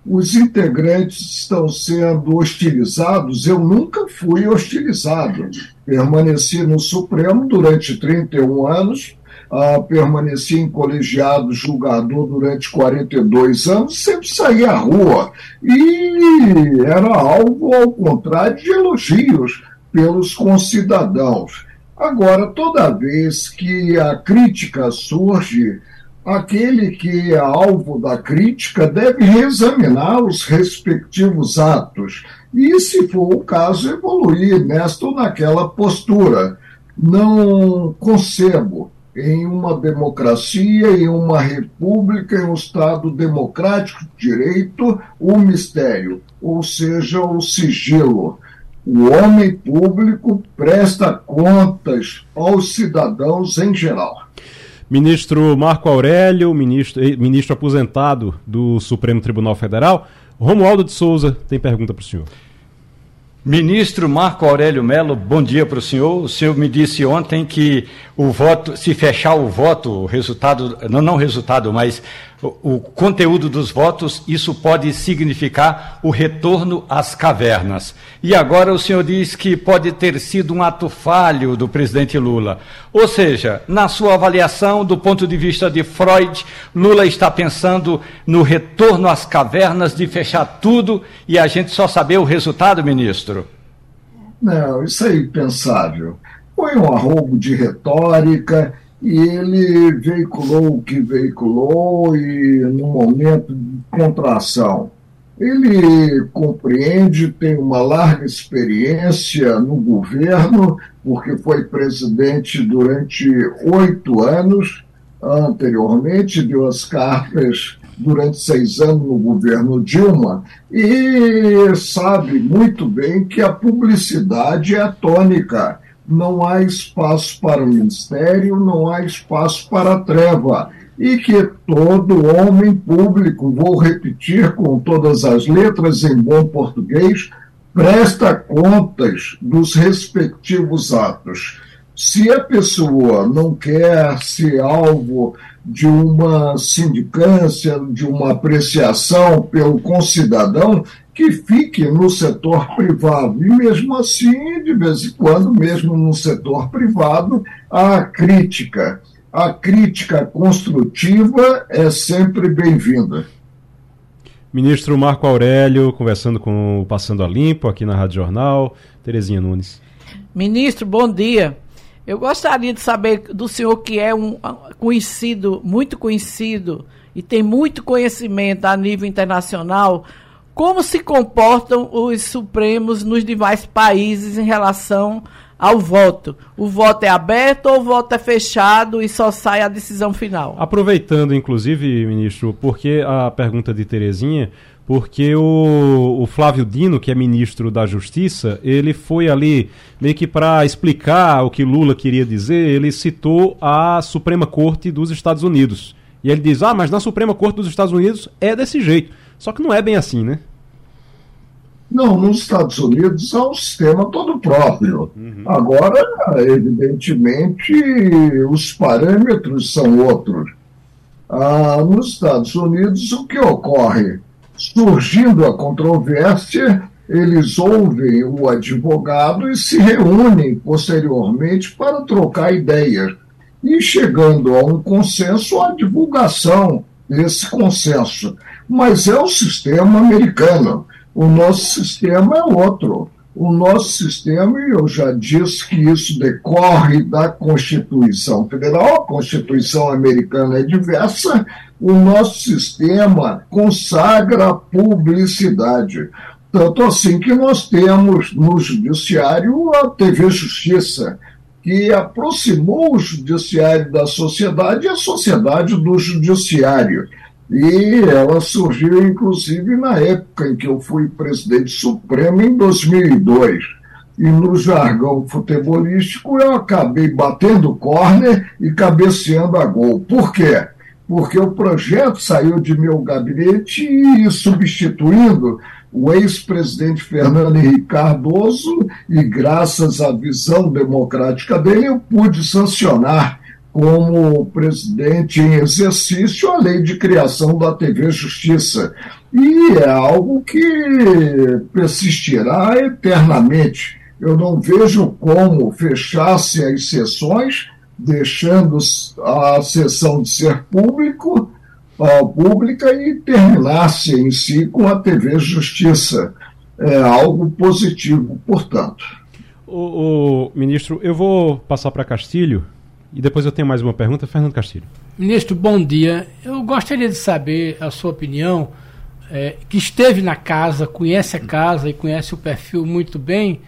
os integrantes estão sendo hostilizados. Eu nunca fui hostilizado. Permaneci no Supremo durante 31 anos, uh, permaneci em colegiado julgador durante 42 anos, sempre saí à rua. E era alvo, ao contrário, de elogios pelos concidadãos. Agora, toda vez que a crítica surge, aquele que é alvo da crítica deve reexaminar os respectivos atos e, se for o caso, evoluir nesta ou naquela postura. Não concebo em uma democracia, em uma república, em um Estado democrático de direito, o mistério, ou seja, o sigilo. O homem público presta contas aos cidadãos em geral. Ministro Marco Aurélio, ministro, eh, ministro aposentado do Supremo Tribunal Federal. Romualdo de Souza tem pergunta para o senhor. Ministro Marco Aurélio Melo, bom dia para o senhor. O senhor me disse ontem que o voto, se fechar o voto, o resultado, não, não resultado, mas o, conteúdo dos votos, isso pode significar o retorno às cavernas. E agora o senhor diz que pode ter sido um ato falho do presidente Lula. Ou seja, na sua avaliação, do ponto de vista de Freud, Lula está pensando no retorno às cavernas, de fechar tudo e a gente só saber o resultado, ministro? Não, isso é impensável. Foi um arrobo de retórica e ele veiculou o que veiculou e no momento de contração. Ele compreende, tem uma larga experiência no governo, porque foi presidente durante oito anos anteriormente, deu as cartas durante seis anos no governo Dilma, e sabe muito bem que a publicidade é a tônica não há espaço para o ministério, não há espaço para a treva. E que todo homem público, vou repetir com todas as letras em bom português, presta contas dos respectivos atos. Se a pessoa não quer ser alvo de uma sindicância, de uma apreciação pelo concidadão, que fique no setor privado. E mesmo assim, de vez em quando, mesmo no setor privado, há crítica. A crítica construtiva é sempre bem-vinda. Ministro Marco Aurélio, conversando com o Passando a Limpo aqui na Rádio Jornal. Terezinha Nunes. Ministro, bom dia. Eu gostaria de saber do senhor que é um conhecido, muito conhecido e tem muito conhecimento a nível internacional, como se comportam os Supremos nos demais países em relação ao voto. O voto é aberto ou o voto é fechado e só sai a decisão final? Aproveitando, inclusive, ministro, porque a pergunta de Terezinha, porque o, o, Flávio Dino, que é ministro da Justiça, ele foi ali meio que para explicar o que Lula queria dizer, ele citou a Suprema Corte dos Estados Unidos. E ele diz: ah, mas na Suprema Corte dos Estados Unidos é desse jeito. Só que não é bem assim, né? Não, nos Estados Unidos há um sistema todo próprio. Uhum. Agora, evidentemente, os parâmetros são outros. Ah, nos Estados Unidos, o que ocorre? surgindo a controvérsia, eles ouvem o advogado e se reúnem posteriormente para trocar ideias. E chegando a um consenso, a divulgação desse consenso. Mas é o sistema americano. O nosso sistema é outro. O nosso sistema, e eu já disse que isso decorre da Constituição Federal, a Constituição americana é diversa, o nosso sistema consagra a publicidade. Tanto assim que nós temos no Judiciário a TV Justiça, que aproximou o Judiciário da sociedade e a sociedade do Judiciário. E ela surgiu, inclusive, na época em que eu fui presidente supremo, em 2002. E no jargão futebolístico, eu acabei batendo córner e cabeceando a gol. Por quê? Porque o projeto saiu de meu gabinete e substituindo o ex-presidente Fernando Henrique Cardoso, e graças à visão democrática dele, eu pude sancionar como presidente em exercício a lei de criação da TV Justiça. E é algo que persistirá eternamente. Eu não vejo como fechasse as sessões, deixando a sessão de ser público, pública e terminasse em si com a TV Justiça. É algo positivo, portanto. O, o ministro, eu vou passar para Castilho e depois eu tenho mais uma pergunta, Fernando Castilho. Ministro, bom dia. Eu gostaria de saber a sua opinião, é, que esteve na casa, conhece a casa e conhece o perfil muito bem.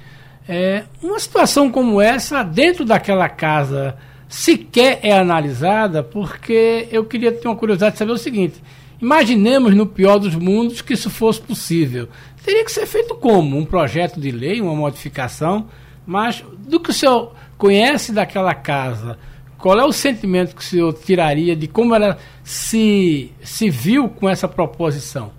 É, uma situação como essa, dentro daquela casa, sequer é analisada, porque eu queria ter uma curiosidade de saber o seguinte: imaginemos no pior dos mundos que isso fosse possível. Teria que ser feito como? Um projeto de lei, uma modificação, mas do que o senhor conhece daquela casa, qual é o sentimento que o senhor tiraria de como ela se, se viu com essa proposição?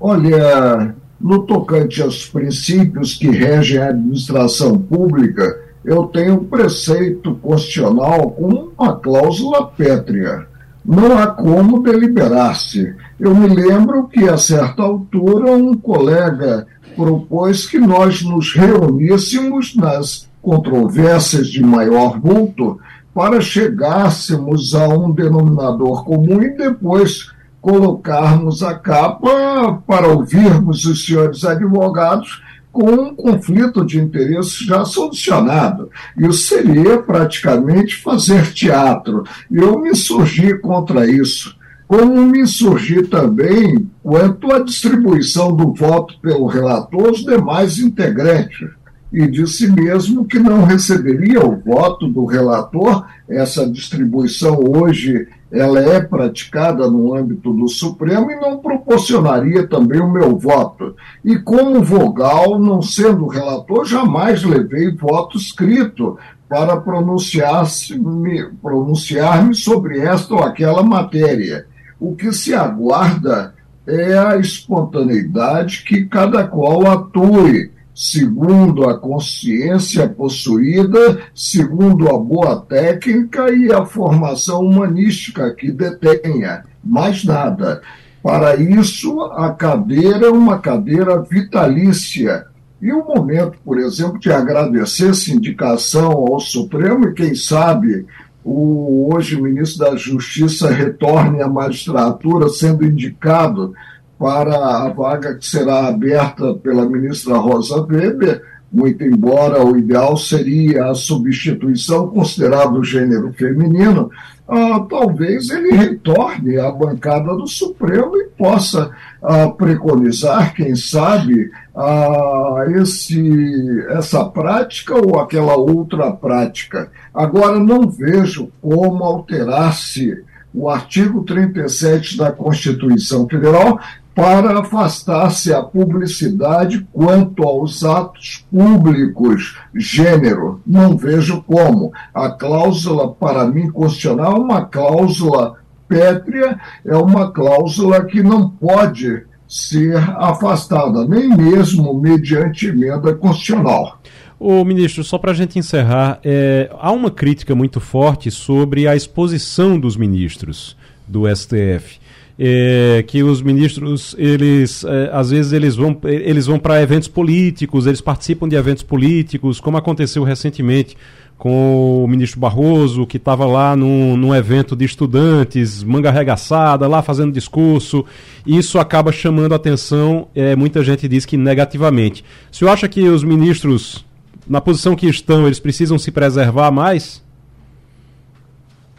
Olha, no tocante aos princípios que regem a administração pública, eu tenho um preceito constitucional com uma cláusula pétrea. Não há como deliberar-se. Eu me lembro que, a certa altura, um colega propôs que nós nos reuníssemos nas controvérsias de maior vulto para chegássemos a um denominador comum e depois colocarmos a capa para ouvirmos os senhores advogados com um conflito de interesses já solucionado. Isso seria praticamente fazer teatro. Eu me insurgi contra isso. Como me insurgi também quanto à distribuição do voto pelo relator aos demais integrantes e disse mesmo que não receberia o voto do relator. Essa distribuição hoje ela é praticada no âmbito do Supremo e não proporcionaria também o meu voto. E como vogal, não sendo relator, jamais levei voto escrito para pronunciar-me pronunciar sobre esta ou aquela matéria. O que se aguarda é a espontaneidade que cada qual atue segundo a consciência possuída, segundo a boa técnica e a formação humanística que detenha. Mais nada. Para isso, a cadeira é uma cadeira vitalícia. E o momento, por exemplo, de agradecer essa indicação ao Supremo e, quem sabe, o hoje ministro da Justiça retorne à magistratura sendo indicado para a vaga que será aberta pela ministra Rosa Weber, muito embora o ideal seria a substituição, considerado o gênero feminino, ah, talvez ele retorne à bancada do Supremo e possa ah, preconizar, quem sabe, ah, esse, essa prática ou aquela outra prática. Agora, não vejo como alterar-se o artigo 37 da Constituição Federal para afastar-se a publicidade quanto aos atos públicos gênero. Não vejo como. A cláusula, para mim, constitucional é uma cláusula pétrea, é uma cláusula que não pode ser afastada, nem mesmo mediante emenda constitucional. O ministro, só para a gente encerrar, é, há uma crítica muito forte sobre a exposição dos ministros do STF é, que os ministros eles é, às vezes eles vão eles vão para eventos políticos eles participam de eventos políticos como aconteceu recentemente com o ministro Barroso que estava lá num, num evento de estudantes manga arregaçada lá fazendo discurso. Isso acaba chamando atenção é, muita gente diz que negativamente. O senhor acha que os ministros na posição que estão eles precisam se preservar mais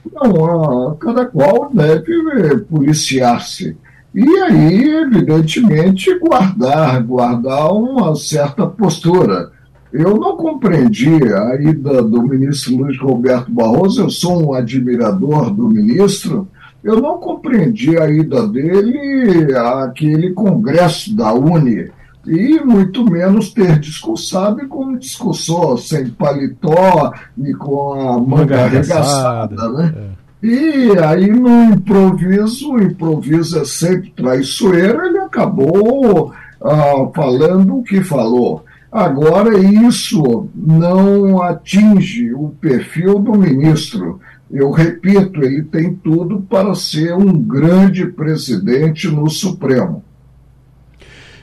não, cada qual deve policiar-se. E aí, evidentemente, guardar, guardar uma certa postura. Eu não compreendi a ida do ministro Luiz Roberto Barroso, eu sou um admirador do ministro, eu não compreendi a ida dele àquele congresso da Uni e muito menos ter discursado como discursou, sem paletó e com a manga arregaçada, né? É. E aí no improviso, o improviso é sempre traiçoeiro, ele acabou ah, falando o que falou. Agora, isso não atinge o perfil do ministro. Eu repito, ele tem tudo para ser um grande presidente no Supremo.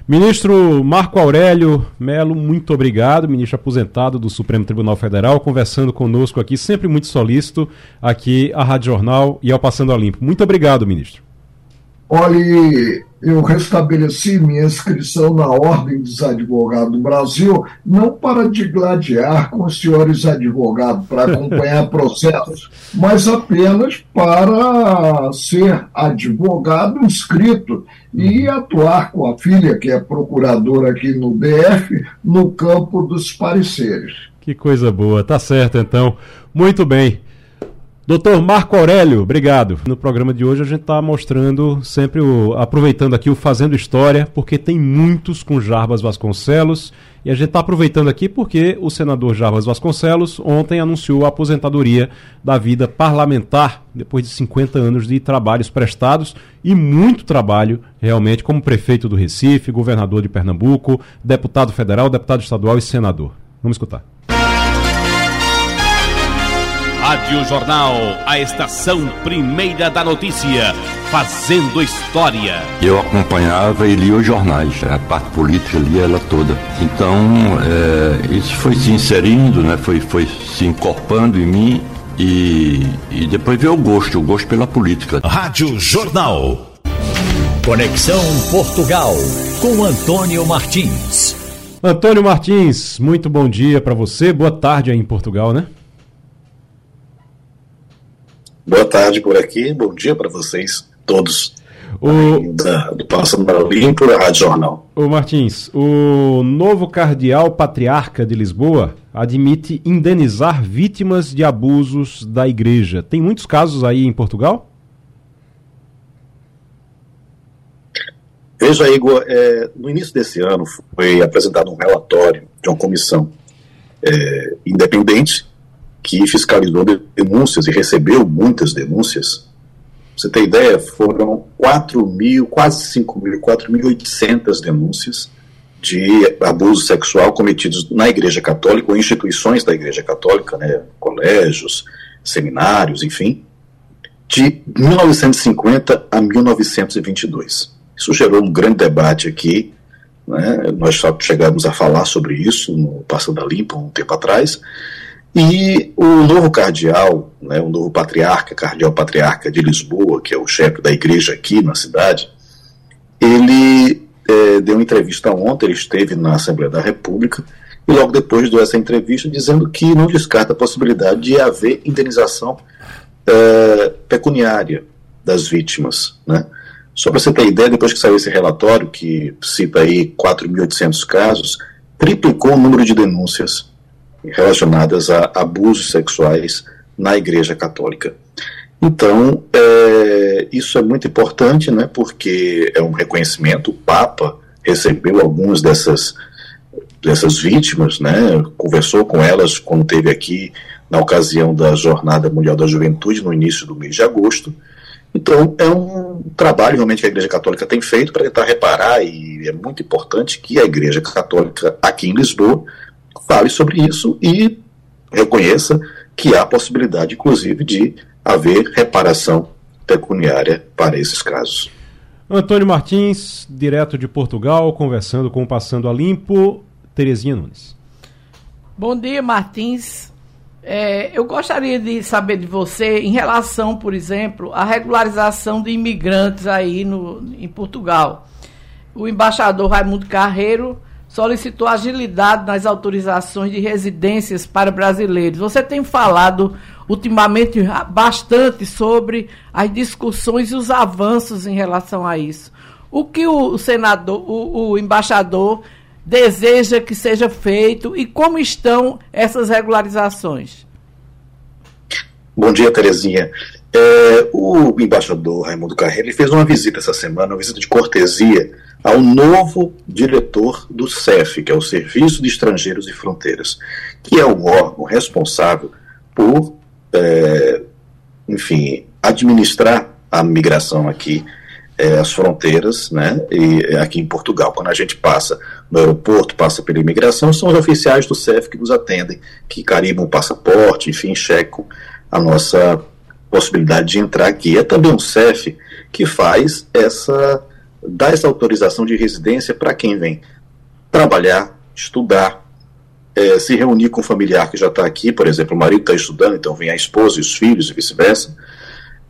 Ministro Marco Aurélio Melo, muito obrigado, ministro aposentado do Supremo Tribunal Federal, conversando conosco aqui, sempre muito solícito, aqui à Rádio Jornal e ao Passando a Limpo. Muito obrigado, ministro. Olhe, eu restabeleci minha inscrição na Ordem dos Advogados do Brasil, não para digladiar com os senhores advogados, para acompanhar [LAUGHS] processos, mas apenas para ser advogado inscrito e atuar com a filha, que é procuradora aqui no DF, no campo dos pareceres. Que coisa boa, tá certo então. Muito bem. Doutor Marco Aurélio, obrigado. No programa de hoje a gente está mostrando sempre o. aproveitando aqui o Fazendo História, porque tem muitos com Jarbas Vasconcelos. E a gente está aproveitando aqui porque o senador Jarbas Vasconcelos ontem anunciou a aposentadoria da vida parlamentar, depois de 50 anos de trabalhos prestados e muito trabalho, realmente, como prefeito do Recife, governador de Pernambuco, deputado federal, deputado estadual e senador. Vamos escutar. Rádio Jornal, a estação primeira da notícia, fazendo história. Eu acompanhava e lia os jornais, a parte política lia ela toda. Então, é, isso foi se inserindo, né, foi, foi se incorporando em mim e, e depois veio o gosto, o gosto pela política. Rádio Jornal. Conexão Portugal, com Antônio Martins. Antônio Martins, muito bom dia para você. Boa tarde aí em Portugal, né? Boa tarde por aqui, bom dia para vocês todos. O... Da, do Passando Limpo da Rádio Jornal. O Martins, o novo cardeal patriarca de Lisboa admite indenizar vítimas de abusos da igreja. Tem muitos casos aí em Portugal? Veja, Igor, é, no início desse ano foi apresentado um relatório de uma comissão é, independente que fiscalizou denúncias e recebeu muitas denúncias. Você tem ideia, foram 4 mil, quase 5 mil, 4.800 denúncias de abuso sexual cometidos na Igreja Católica ou instituições da Igreja Católica, né, colégios, seminários, enfim, de 1950 a 1922. Isso gerou um grande debate aqui, né, nós só chegamos a falar sobre isso no Passando a Limpa um tempo atrás, e o novo cardeal, né, o novo patriarca, cardeal patriarca de Lisboa, que é o chefe da igreja aqui na cidade, ele é, deu uma entrevista ontem, ele esteve na Assembleia da República, e logo depois deu essa entrevista dizendo que não descarta a possibilidade de haver indenização é, pecuniária das vítimas. Né? Só para você ter ideia, depois que saiu esse relatório, que cita aí 4.800 casos, triplicou o número de denúncias relacionadas a abusos sexuais na Igreja Católica. Então, é, isso é muito importante, né, porque é um reconhecimento. O Papa recebeu algumas dessas, dessas vítimas, né, conversou com elas quando esteve aqui na ocasião da Jornada Mundial da Juventude, no início do mês de agosto. Então, é um trabalho realmente que a Igreja Católica tem feito para tentar reparar, e é muito importante que a Igreja Católica aqui em Lisboa fale sobre isso e reconheça que há possibilidade, inclusive, de haver reparação pecuniária para esses casos. Antônio Martins, direto de Portugal, conversando com o Passando a Limpo, Terezinha Nunes. Bom dia, Martins. É, eu gostaria de saber de você em relação, por exemplo, à regularização de imigrantes aí no, em Portugal. O embaixador Raimundo Carreiro solicitou agilidade nas autorizações de residências para brasileiros. Você tem falado ultimamente bastante sobre as discussões e os avanços em relação a isso. O que o senador, o, o embaixador deseja que seja feito e como estão essas regularizações? Bom dia, Terezinha. É, o embaixador Raimundo Carreira fez uma visita essa semana, uma visita de cortesia ao novo diretor do CEF, que é o Serviço de Estrangeiros e Fronteiras, que é o órgão responsável por é, enfim, administrar a migração aqui, é, as fronteiras, né, e aqui em Portugal. Quando a gente passa no aeroporto, passa pela imigração, são os oficiais do CEF que nos atendem, que carimbam o passaporte, enfim, checam a nossa possibilidade de entrar aqui. É também o CEF que faz essa, dá essa autorização de residência para quem vem trabalhar, estudar, é, se reunir com um familiar que já está aqui, por exemplo, o marido está estudando, então vem a esposa e os filhos e vice-versa,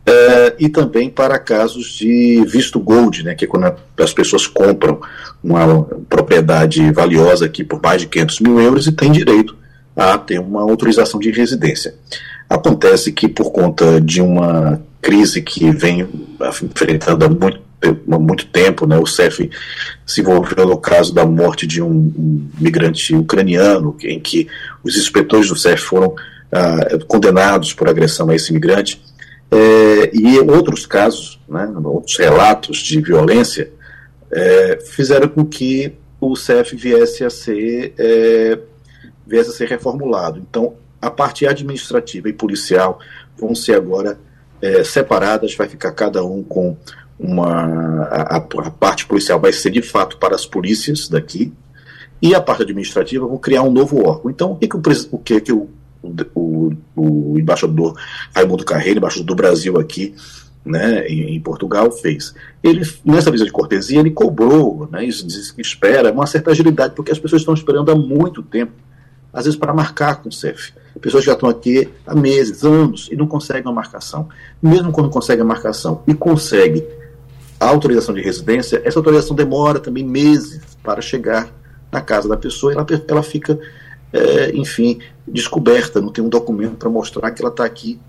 é, e também para casos de visto gold, né, que é quando as pessoas compram uma propriedade valiosa aqui por mais de 500 mil euros e tem direito a ter uma autorização de residência. Acontece que por conta de uma crise que vem enfrentando há muito há muito tempo, né, o CEF se envolveu no caso da morte de um, migrante ucraniano, em que os inspetores do CEF foram ah, condenados por agressão a esse migrante, é, e outros casos, né, outros relatos de violência, é, fizeram com que o CEF viesse a ser é, viesse a ser reformulado. Então, a parte administrativa e policial vão ser agora é, separadas, vai ficar cada um com uma a, a, parte policial vai ser de fato para as polícias daqui e a parte administrativa vão criar um novo órgão. Então, o que, que, o, o, que, que o, o, o embaixador Raimundo Carreiro, embaixador do Brasil aqui, né, em, Portugal, fez? Ele, nessa visita de cortesia, ele cobrou, né, espera uma certa agilidade, porque as pessoas estão esperando há muito tempo, às vezes para marcar com o CEF. Pessoas já estão aqui há meses, anos, e não conseguem uma marcação. Mesmo quando conseguem a marcação e conseguem a autorização de residência, essa autorização demora também meses para chegar na casa da pessoa e ela, ela fica, é, enfim, descoberta, não tem um documento para mostrar que ela está aqui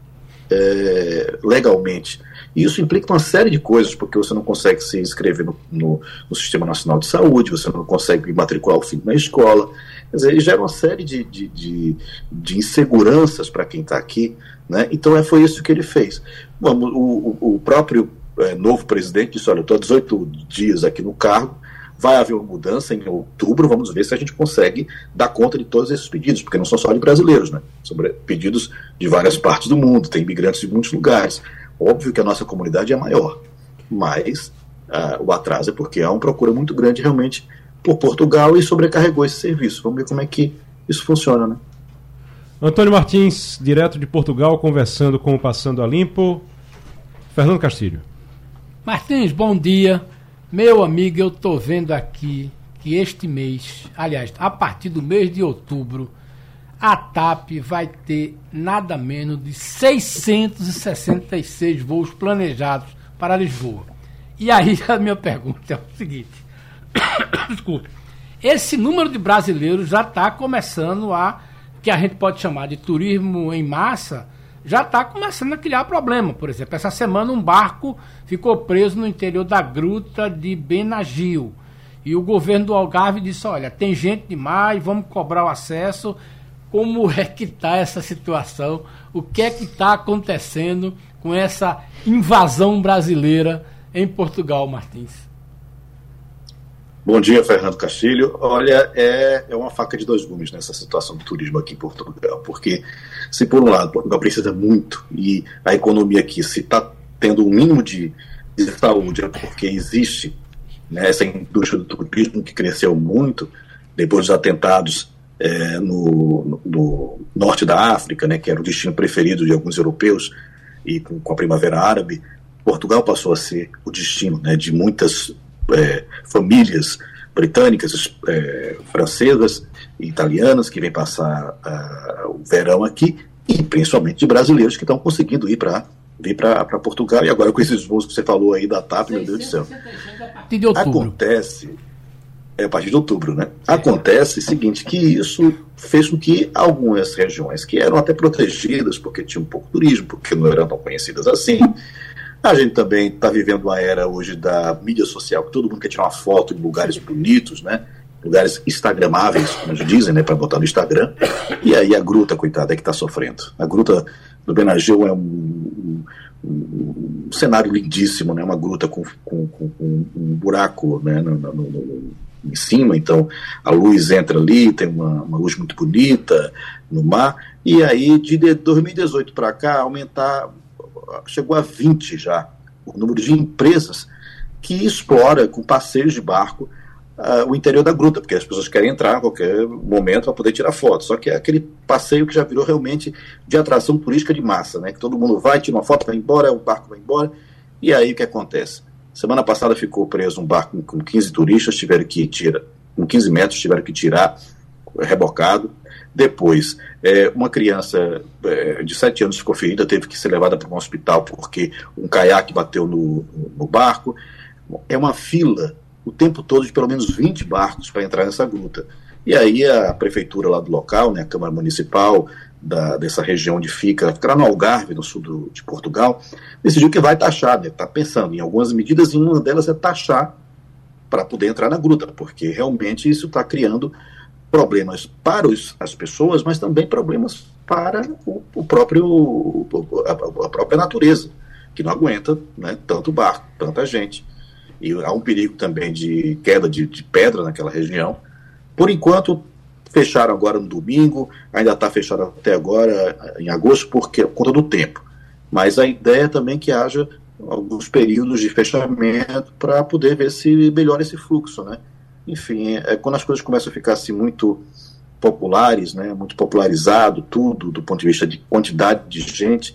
é, legalmente. E isso implica uma série de coisas, porque você não consegue se inscrever no, no, no, Sistema Nacional de Saúde, você não consegue matricular o filho na escola. Quer dizer, gera uma série de, de, de, de inseguranças para quem está aqui. Né? Então é, foi isso que ele fez. O, o próprio é, novo presidente disse: olha, estou há 18 dias aqui no cargo, vai haver uma mudança em outubro, vamos ver se a gente consegue dar conta de todos esses pedidos, porque não são só de brasileiros, né? São pedidos de várias partes do mundo, tem imigrantes de muitos lugares. Óbvio que a nossa comunidade é maior, mas uh, o atraso é porque há uma procura muito grande realmente por Portugal e sobrecarregou esse serviço. Vamos ver como é que isso funciona, né? Antônio Martins, direto de Portugal, conversando com o Passando a Limpo. Fernando Castilho. Martins, bom dia. Meu amigo, eu estou vendo aqui que este mês, aliás, a partir do mês de outubro, a TAP vai ter nada menos de 666 voos planejados para Lisboa. E aí [LAUGHS] a minha pergunta é o seguinte: [COUGHS] desculpe, esse número de brasileiros já está começando a, que a gente pode chamar de turismo em massa, já está começando a criar problema. Por exemplo, essa semana um barco ficou preso no interior da gruta de Benagil. E o governo do Algarve disse: olha, tem gente demais, vamos cobrar o acesso. Como é que está essa situação? O que é que está acontecendo com essa invasão brasileira em Portugal, Martins? Bom dia, Fernando Castilho. Olha, é, é uma faca de dois gumes nessa situação do turismo aqui em Portugal, porque se por um lado Portugal precisa muito e a economia aqui se está tendo um mínimo de, de saúde é porque existe né, essa indústria do turismo que cresceu muito depois dos atentados é, no, no, norte da África, né, que era o destino preferido de alguns europeus, e com, com a Primavera Árabe, Portugal passou a ser o destino né, de muitas é, famílias britânicas, é, francesas e italianas que vêm passar o verão aqui, e principalmente de brasileiros que estão conseguindo ir para vir para Portugal. E agora com esses voos que você falou aí da TAP, meu Deus do céu. Acontece é a partir de outubro, né? Acontece o seguinte, que isso fez com que algumas regiões que eram até protegidas, porque tinham um pouco turismo, porque não eram tão conhecidas assim, a gente também está vivendo uma era hoje da mídia social, que todo mundo quer tirar uma foto em lugares bonitos, né? Lugares instagramáveis, como eles dizem, né? Para botar no Instagram. E aí a gruta, coitada, é que está sofrendo. A gruta do Benagil é um, um, um, cenário lindíssimo, né? Uma gruta com, com, com um buraco né? no, no, no em cima, então a luz entra ali, tem uma, uma luz muito bonita no mar, e aí de 2018 para cá aumentar, chegou a 20 já, o número de empresas que explora com passeios de barco uh, o interior da gruta, porque as pessoas querem entrar a qualquer momento para poder tirar foto. Só que é aquele passeio que já virou realmente de atração turística de massa, né? Que todo mundo vai, tira uma foto, vai embora, o barco vai embora, e aí o que acontece? Semana passada ficou preso um barco com 15 turistas, tiveram que tirar, com 15 metros, tiveram que tirar, rebocado. Depois, é, uma criança é, de 7 anos ficou ferida, teve que ser levada para um hospital porque um caiaque bateu no, no barco. É uma fila o tempo todo de pelo menos 20 barcos para entrar nessa gruta. E aí a prefeitura lá do local, né, a Câmara Municipal, da, dessa região onde fica, fica no Algarve, no sul do, de Portugal, decidiu que vai taxar, está né, pensando em algumas medidas, e uma delas é taxar para poder entrar na gruta, porque realmente isso está criando problemas para os, as pessoas, mas também problemas para o, o próprio a, a, própria natureza, que não aguenta né, tanto barco, tanta gente. E há um perigo também de queda de, de pedra naquela região. Por enquanto, Fecharam agora no domingo, ainda está fechado até agora, em agosto, porque, por conta do tempo. Mas a ideia é também que haja alguns períodos de fechamento para poder ver se melhora esse fluxo, né? Enfim, é, quando as coisas começam a ficar assim muito populares, né, muito popularizado tudo do ponto de vista de quantidade de gente,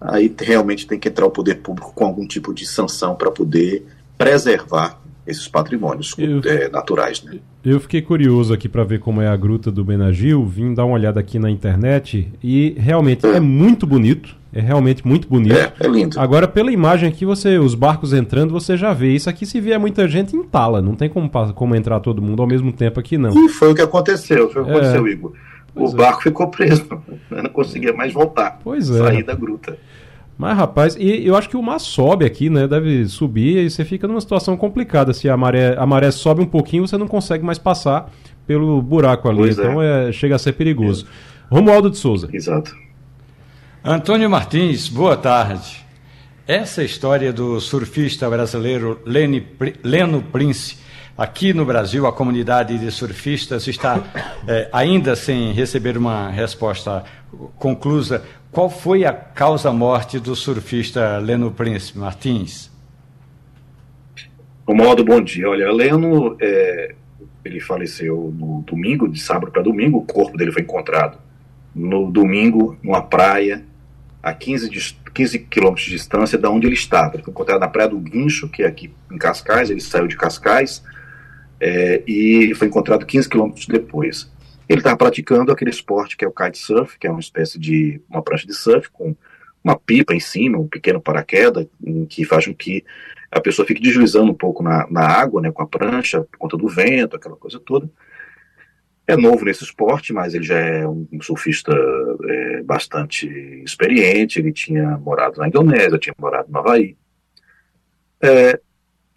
aí realmente tem que entrar o poder público com algum tipo de sanção para poder preservar esses patrimônios eu, é, naturais. Né? Eu fiquei curioso aqui para ver como é a gruta do Benagil, vim dar uma olhada aqui na internet e realmente é, é muito bonito, é realmente muito bonito. É, é lindo. Agora, pela imagem aqui, você, os barcos entrando, você já vê. Isso aqui, se vier muita gente, entala. Não tem como, como entrar todo mundo ao mesmo tempo aqui, não. E foi o que aconteceu, foi o que é. aconteceu, Igor. o é. barco ficou preso, [LAUGHS] não conseguia mais voltar, pois é. sair da gruta. Mas, rapaz, e eu acho que o mar sobe aqui, né? Deve subir e você fica numa situação complicada. Se a maré, a maré sobe um pouquinho, você não consegue mais passar pelo buraco ali. Pois é. então é. É, chega a ser perigoso. É. Romualdo de Souza. Exato. Antônio Martins, boa tarde. Essa história do surfista brasileiro Lene, Leno Prince, aqui no Brasil, a comunidade de surfistas está é, ainda sem receber uma resposta conclusa. Qual foi a causa-morte do surfista Leno Prince Martins? O modo bom dia. Olha, Leno é, ele faleceu no domingo, de sábado para domingo, o corpo dele foi encontrado no domingo, numa praia, a 15, de, 15 quilômetros de distância da onde ele estava. Ele foi encontrado na Praia do Guincho, que é aqui em Cascais, ele saiu de Cascais, é, e foi encontrado 15 quilômetros depois. Ele estava praticando aquele esporte que é o kitesurf, que é uma espécie de uma prancha de surf com uma pipa em cima, um pequeno paraquedas, que faz com que a pessoa fique deslizando um pouco na, na água, né, com a prancha, por conta do vento, aquela coisa toda. É novo nesse esporte, mas ele já é um, surfista é, bastante experiente. Ele tinha morado na Indonésia, tinha morado no Havaí. É,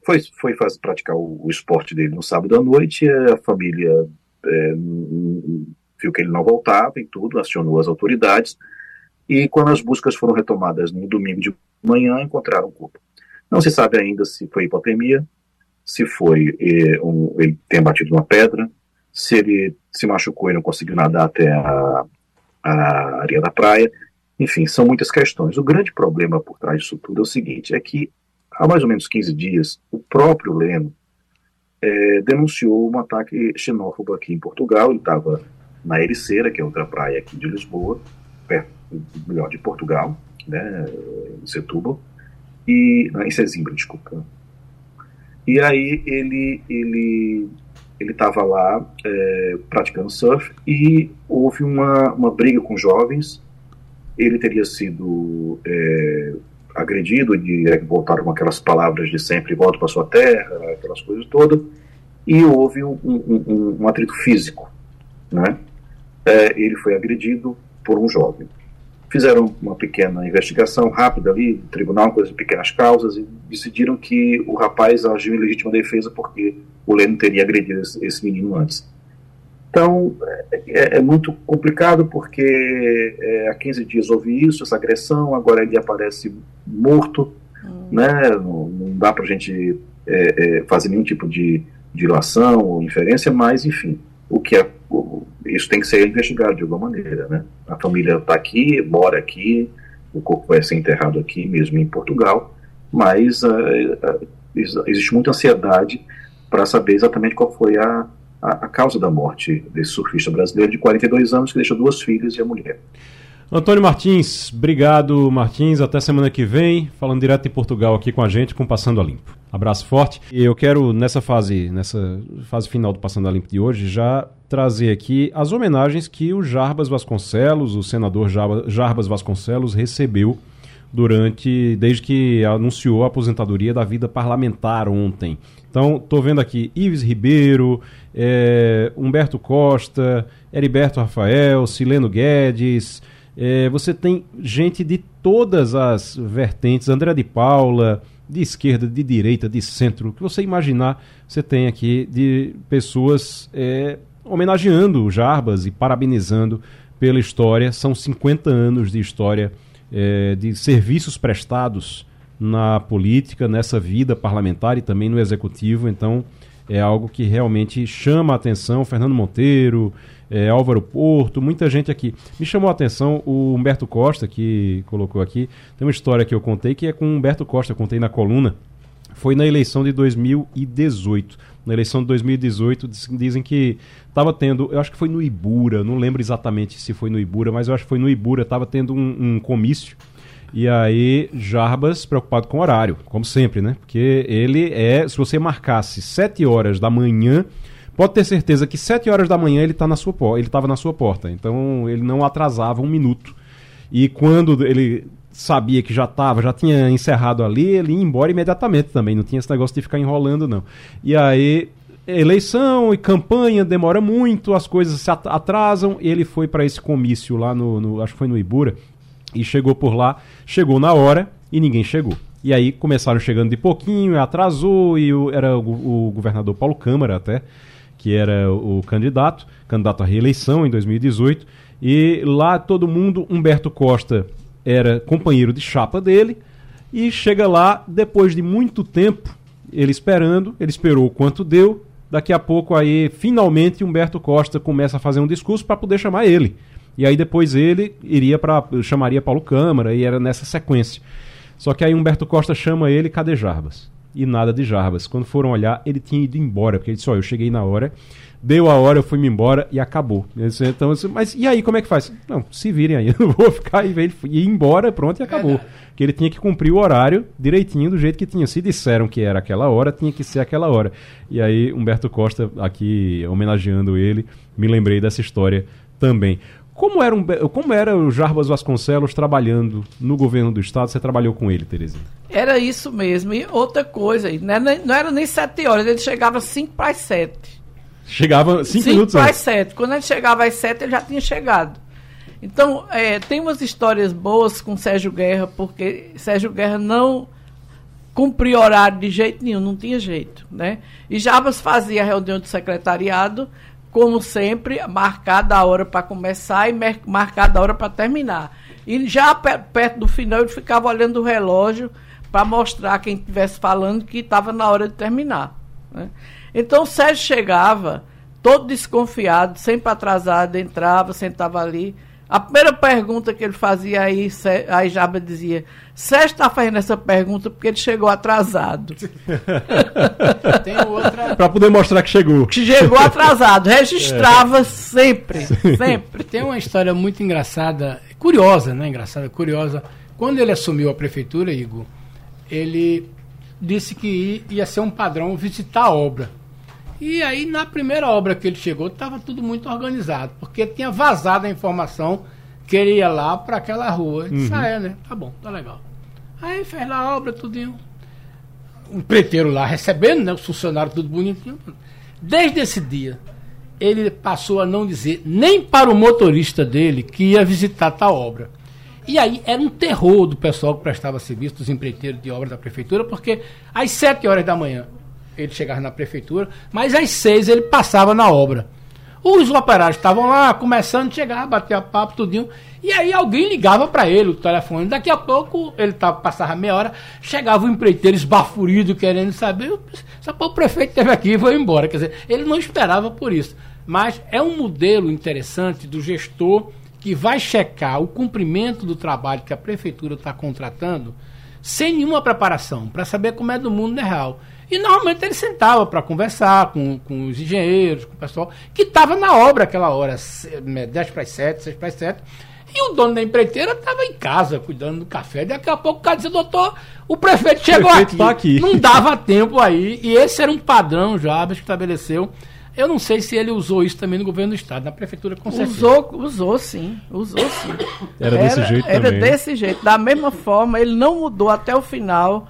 foi foi fazer, praticar o, o, esporte dele no sábado à noite. a família é, viu que ele não voltava e tudo, acionou as autoridades. E quando as buscas foram retomadas no domingo de manhã, encontraram o corpo. Não se sabe ainda se foi hipotermia, se foi eh, um, ele tem batido uma pedra, se ele se machucou e não conseguiu nadar até a, a areia da praia. Enfim, são muitas questões. O grande problema por trás disso tudo é o seguinte: é que há mais ou menos 15 dias, o próprio Leno é, denunciou um ataque xenófobo aqui em Portugal. Ele estava na Ericeira, que é outra praia aqui de Lisboa, perto, melhor, de Portugal, né, em Setúbal e não, em Sesimbra, desculpa. E aí ele ele ele estava lá é, praticando surf e houve uma, uma briga com jovens. Ele teria sido é, agredido e é, voltaram com aquelas palavras de sempre volta para sua terra, aquelas coisas todas. E houve um, um, um atrito físico, né? É, ele foi agredido por um jovem. Fizeram uma pequena investigação rápida ali, tribunal, coisas pequenas causas, e decidiram que o rapaz agiu em legítima defesa porque o Leno teria agredido esse, esse menino antes. Então, é, é, muito complicado porque é, há 15 dias houve isso, essa agressão, agora ele aparece morto, hum. né? Não, não, dá para a gente é, é, fazer nenhum tipo de dilação ou inferência, mas, enfim, o que é isso tem que ser investigado de alguma maneira, né? A família está aqui, mora aqui, o corpo vai ser enterrado aqui mesmo em Portugal, mas uh, uh, existe muita ansiedade para saber exatamente qual foi a, a, a, causa da morte desse surfista brasileiro de 42 anos que deixou duas filhas e a mulher. Antônio Martins, obrigado Martins, até semana que vem, falando direto de Portugal aqui com a gente, com Passando a Limpo. Abraço forte. E eu quero, nessa fase, nessa fase final do Passando a Limpo de hoje, já trazer aqui as homenagens que o Jarbas Vasconcelos, o senador Jarbas Vasconcelos, recebeu durante desde que anunciou a aposentadoria da vida parlamentar ontem. Então, estou vendo aqui Ives Ribeiro, é, Humberto Costa, Heriberto Rafael, Sileno Guedes. É, você tem gente de todas as vertentes, André de Paula, de esquerda, de direita, de centro, o que você imaginar, você tem aqui de pessoas é, homenageando o Jarbas e parabenizando pela história. São 50 anos de história é, de serviços prestados na política, nessa vida parlamentar e também no executivo. Então, é algo que realmente chama a atenção. Fernando Monteiro, é, Álvaro Porto, muita gente aqui. Me chamou a atenção o Humberto Costa, que colocou aqui. Tem uma história que eu contei que é com o Humberto Costa, eu contei na coluna. Foi na eleição de 2018. Na eleição de 2018, dizem que estava tendo, eu acho que foi no Ibura, não lembro exatamente se foi no Ibura, mas eu acho que foi no Ibura, estava tendo um, um comício. E aí, Jarbas preocupado com o horário, como sempre, né? Porque ele é, se você marcasse 7 horas da manhã, pode ter certeza que 7 horas da manhã ele tá na sua ele estava na sua porta. Então ele não atrasava um minuto. E quando ele sabia que já estava, já tinha encerrado ali, ele ia embora imediatamente também. Não tinha esse negócio de ficar enrolando, não. E aí, eleição e campanha demora muito, as coisas se atrasam. Ele foi para esse comício lá no, no, Acho que foi no Ibura. E chegou por lá, chegou na hora e ninguém chegou. E aí começaram chegando de pouquinho, atrasou, e o, era o, o governador Paulo Câmara até que era o candidato, candidato à reeleição em 2018, e lá todo mundo, Humberto Costa era companheiro de chapa dele, e chega lá, depois de muito tempo, ele esperando, ele esperou o quanto deu, daqui a pouco aí, finalmente, Humberto Costa começa a fazer um discurso para poder chamar ele. E aí depois ele iria para chamaria Paulo Câmara e era nessa sequência. Só que aí Humberto Costa chama ele, cadê Jarbas? e nada de Jarbas. Quando foram olhar, ele tinha ido embora, porque ele disse: Ó, eu cheguei na hora, deu a hora, eu fui-me embora e acabou. Disse, então, disse, mas e aí, como é que faz? Não, se virem aí, [LAUGHS] eu não vou ficar e ele ir embora, pronto, e acabou. Que ele tinha que cumprir o horário direitinho, do jeito que tinha. Se disseram que era aquela hora, tinha que ser aquela hora. E aí, Humberto Costa, aqui homenageando ele, me lembrei dessa história também. Como era, um, como era o Jarbas Vasconcelos trabalhando no governo do estado? Você trabalhou com ele, Terezinha? Era isso mesmo. E outra coisa, não era, não era nem sete horas, ele chegava cinco para as sete. Chegava cinco, cinco minutos para as sete. Quando ele chegava às sete, ele já tinha chegado. Então, é, tem umas histórias boas com Sérgio Guerra, porque Sérgio Guerra não cumpria horário de jeito nenhum, não tinha jeito. Né? E Jarbas fazia a reunião do secretariado como sempre, marcada a hora para começar e marcada a hora para terminar. E já perto do final ele ficava olhando o relógio para mostrar quem estivesse falando que estava na hora de terminar. Né? Então o Sérgio chegava todo desconfiado, sempre atrasado, entrava, sentava ali. A primeira pergunta que ele fazia aí, aí Jaba dizia: Sérgio está fazendo essa pergunta porque ele chegou atrasado. [LAUGHS] Tem outra. Para poder mostrar que chegou. Que chegou atrasado. [LAUGHS] Registrava é. sempre, sempre. Tem uma história muito engraçada, curiosa, né? Engraçada, curiosa. Quando ele assumiu a prefeitura, Igor, ele disse que ia ser um padrão visitar a obra. E aí, na primeira obra que ele chegou, estava tudo muito organizado, porque tinha vazado a informação que ele ia lá para aquela rua. Ele disse, uhum. ah, é, né? Tá bom, tá legal. Aí fez lá a obra, tudinho. Um preteiro lá recebendo, né? Os funcionários tudo bonitinho. Desde esse dia, ele passou a não dizer nem para o motorista dele que ia visitar tal obra. E aí era um terror do pessoal que prestava serviço, dos empreiteiros de obra da prefeitura, porque às sete horas da manhã ele chegava na prefeitura, mas às seis ele passava na obra. Os operários estavam lá, começando a chegar, bater papo, tudinho. E aí alguém ligava para ele o telefone. Daqui a pouco, ele tava, passava meia hora, chegava o empreiteiro esbaforido, querendo saber. Só o prefeito esteve aqui e foi embora. Quer dizer, ele não esperava por isso. Mas é um modelo interessante do gestor que vai checar o cumprimento do trabalho que a prefeitura está contratando sem nenhuma preparação, para saber como é do mundo real. E normalmente ele sentava para conversar com, com os engenheiros, com o pessoal que estava na obra aquela hora, 10 para as 7, 6 para as 7. E o dono da empreiteira estava em casa, cuidando do café. Daqui a pouco o cara disse, doutor, o prefeito chegou prefeito aqui. Tá aqui. Não dava tempo aí. E esse era um padrão já que estabeleceu. Eu não sei se ele usou isso também no governo do estado, na prefeitura com certeza. Usou, usou sim, usou sim. Era, era desse jeito era também. Era desse jeito. Da mesma forma, ele não mudou até o final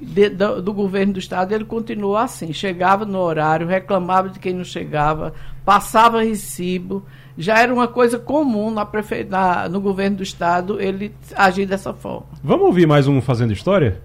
de, do, do, governo do estado, ele continuou assim, chegava no horário, reclamava de quem não chegava, passava recibo, já era uma coisa comum na prefe... Na, no governo do estado ele agir dessa forma. Vamos ouvir mais um Fazendo História?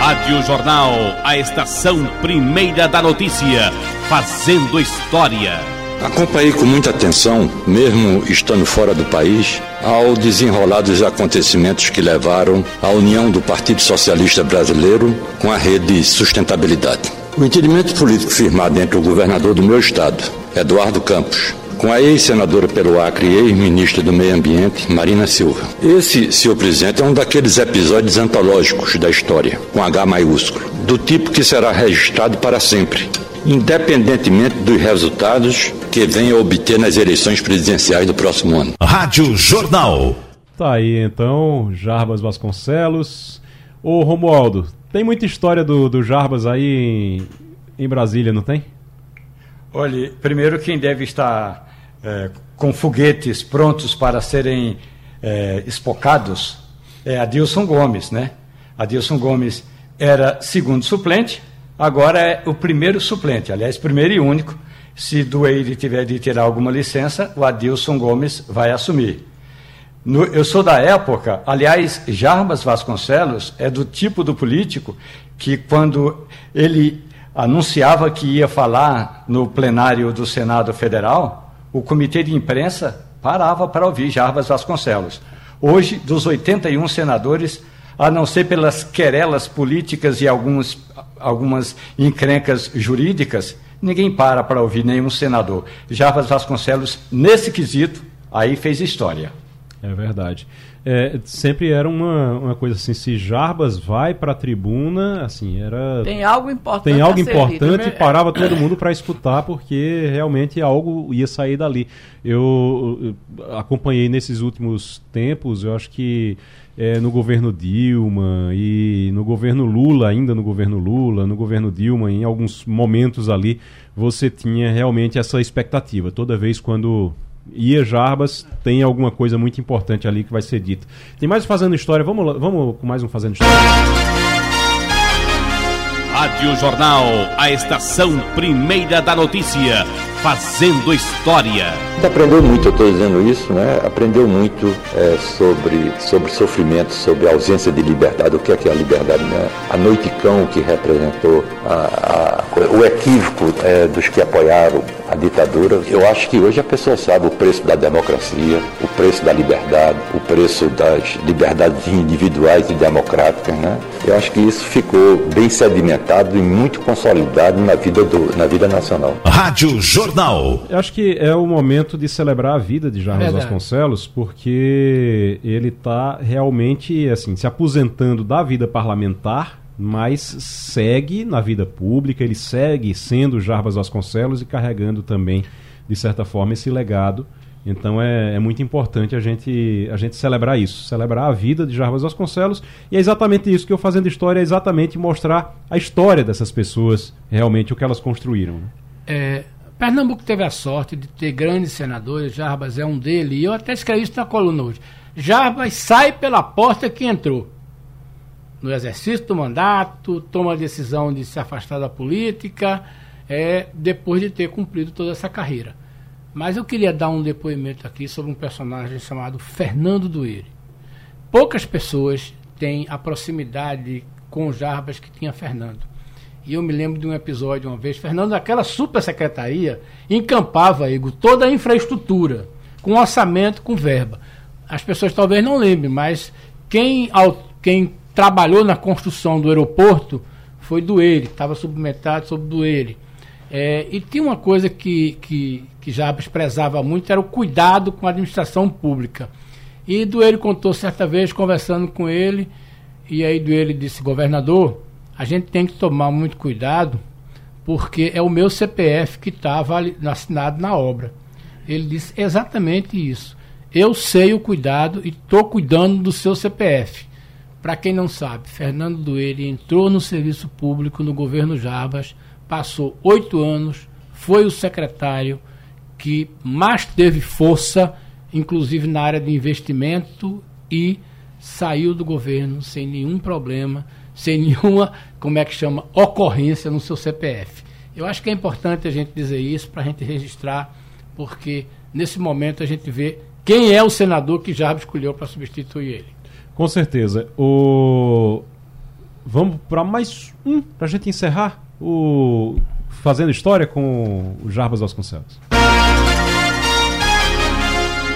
Rádio Jornal, a estação primeira da notícia, fazendo história. Acompanhei com muita atenção, mesmo estando fora do país, ao desenrolar dos acontecimentos que levaram à união do Partido Socialista Brasileiro com a rede Sustentabilidade. O entendimento político firmado entre o governador do meu estado, Eduardo Campos, com a ex-senadora pelo Acre e ex-ministra do Meio Ambiente, Marina Silva. Esse, senhor presidente, é um daqueles episódios antológicos da história, com H maiúsculo, do tipo que será registrado para sempre independentemente dos resultados que venha a obter nas eleições presidenciais do próximo ano. Rádio Jornal. Tá aí então, Jarbas Vasconcelos. Ô Romualdo, tem muita história do, do Jarbas aí em, em Brasília, não tem? Olha, primeiro quem deve estar é, com foguetes prontos para serem é, espocados é Adilson Gomes, né? Adilson Gomes era segundo suplente, agora é o primeiro suplente, aliás, primeiro e único. Se Dueire tiver de tirar alguma licença, o Adilson Gomes vai assumir. No, eu sou da época, aliás, Jarbas Vasconcelos é do tipo do político que, quando ele anunciava que ia falar no plenário do Senado Federal, o comitê de imprensa parava para ouvir Jarbas Vasconcelos. Hoje, dos 81 senadores, a não ser pelas querelas políticas e alguns, algumas encrencas jurídicas, ninguém para para ouvir nenhum senador. Jarbas Vasconcelos, nesse quesito, aí fez história. É verdade. É, sempre era uma, uma coisa assim, se Jarbas vai para a tribuna, assim, era... Tem algo importante Tem algo importante e né? parava todo mundo para escutar, porque realmente algo ia sair dali. Eu, eu acompanhei nesses últimos tempos, eu acho que é, no governo Dilma e no governo Lula, ainda no governo Lula, no governo Dilma, em alguns momentos ali, você tinha realmente essa expectativa. Toda vez quando ia Jarbas, tem alguma coisa muito importante ali que vai ser dita. Tem mais um Fazendo História, vamos, lá- vamos com mais um Fazendo História. Rádio Jornal, a estação primeira da notícia, fazendo história. A gente aprendeu muito, eu estou dizendo isso, né? Aprendeu muito é, sobre, sobre sofrimento, sobre a ausência de liberdade, o que é que é a liberdade, né? A noiticão que representou a- a- o equívoco é, dos que apoiaram a ditadura. Eu acho que hoje a pessoa sabe o preço da democracia, o preço da liberdade, o preço das liberdades individuais e democráticas, né? Eu acho que isso ficou bem sedimentado e muito consolidado na vida, do, na vida nacional. Rádio Jornal. Eu acho que é o momento de celebrar a vida de Jarbas Verdade. Vasconcelos, porque ele está realmente assim se aposentando da vida parlamentar, mas segue na vida pública, ele segue sendo Jarbas Vasconcelos e carregando também, de certa forma, esse legado. Então é, é muito importante a gente, a gente celebrar isso, celebrar a vida de Jarbas Vasconcelos. E é exatamente isso que eu fazendo história, é exatamente mostrar a história dessas pessoas, realmente o que elas construíram. né? É, Pernambuco teve a sorte de ter grandes senadores, Jarbas é um deles, e eu até escrevi isso na coluna hoje. Jarbas sai pela porta que entrou. No exercício do mandato, toma a decisão de se afastar da política, é, depois de ter cumprido toda essa carreira. Mas eu queria dar um depoimento aqui sobre um personagem chamado Fernando Dueire. Poucas pessoas têm a proximidade com Jarbas que tinha Fernando. E eu me lembro de um episódio uma vez, Fernando, naquela super secretaria, encampava, Igor, toda a infraestrutura, com orçamento, com verba. As pessoas talvez não lembrem, mas quem, quem trabalhou na construção do aeroporto foi Dueire, estava submetado sobre Dueire. É, e tinha uma coisa que, que, que Jarbas prezava muito, era o cuidado com a administração pública. E Dueire contou certa vez, conversando com ele, e aí Dueire disse, governador, a gente tem que tomar muito cuidado, porque é o meu CPF que estava assinado na obra. Ele disse exatamente isso. Eu sei o cuidado e estou cuidando do seu CPF. Para quem não sabe, Fernando Dueire entrou no serviço público no governo Jarbas, passou oito anos, foi o secretário que mais teve força, inclusive na área de investimento, e saiu do governo sem nenhum problema, sem nenhuma, como é que chama, ocorrência no seu CPF. Eu acho que é importante a gente dizer isso para a gente registrar, porque nesse momento a gente vê quem é o senador que Jarbas escolheu para substituir ele. Com certeza. O... Vamos para mais um, para a gente encerrar o Fazendo História com o Jarbas Vasconcelos.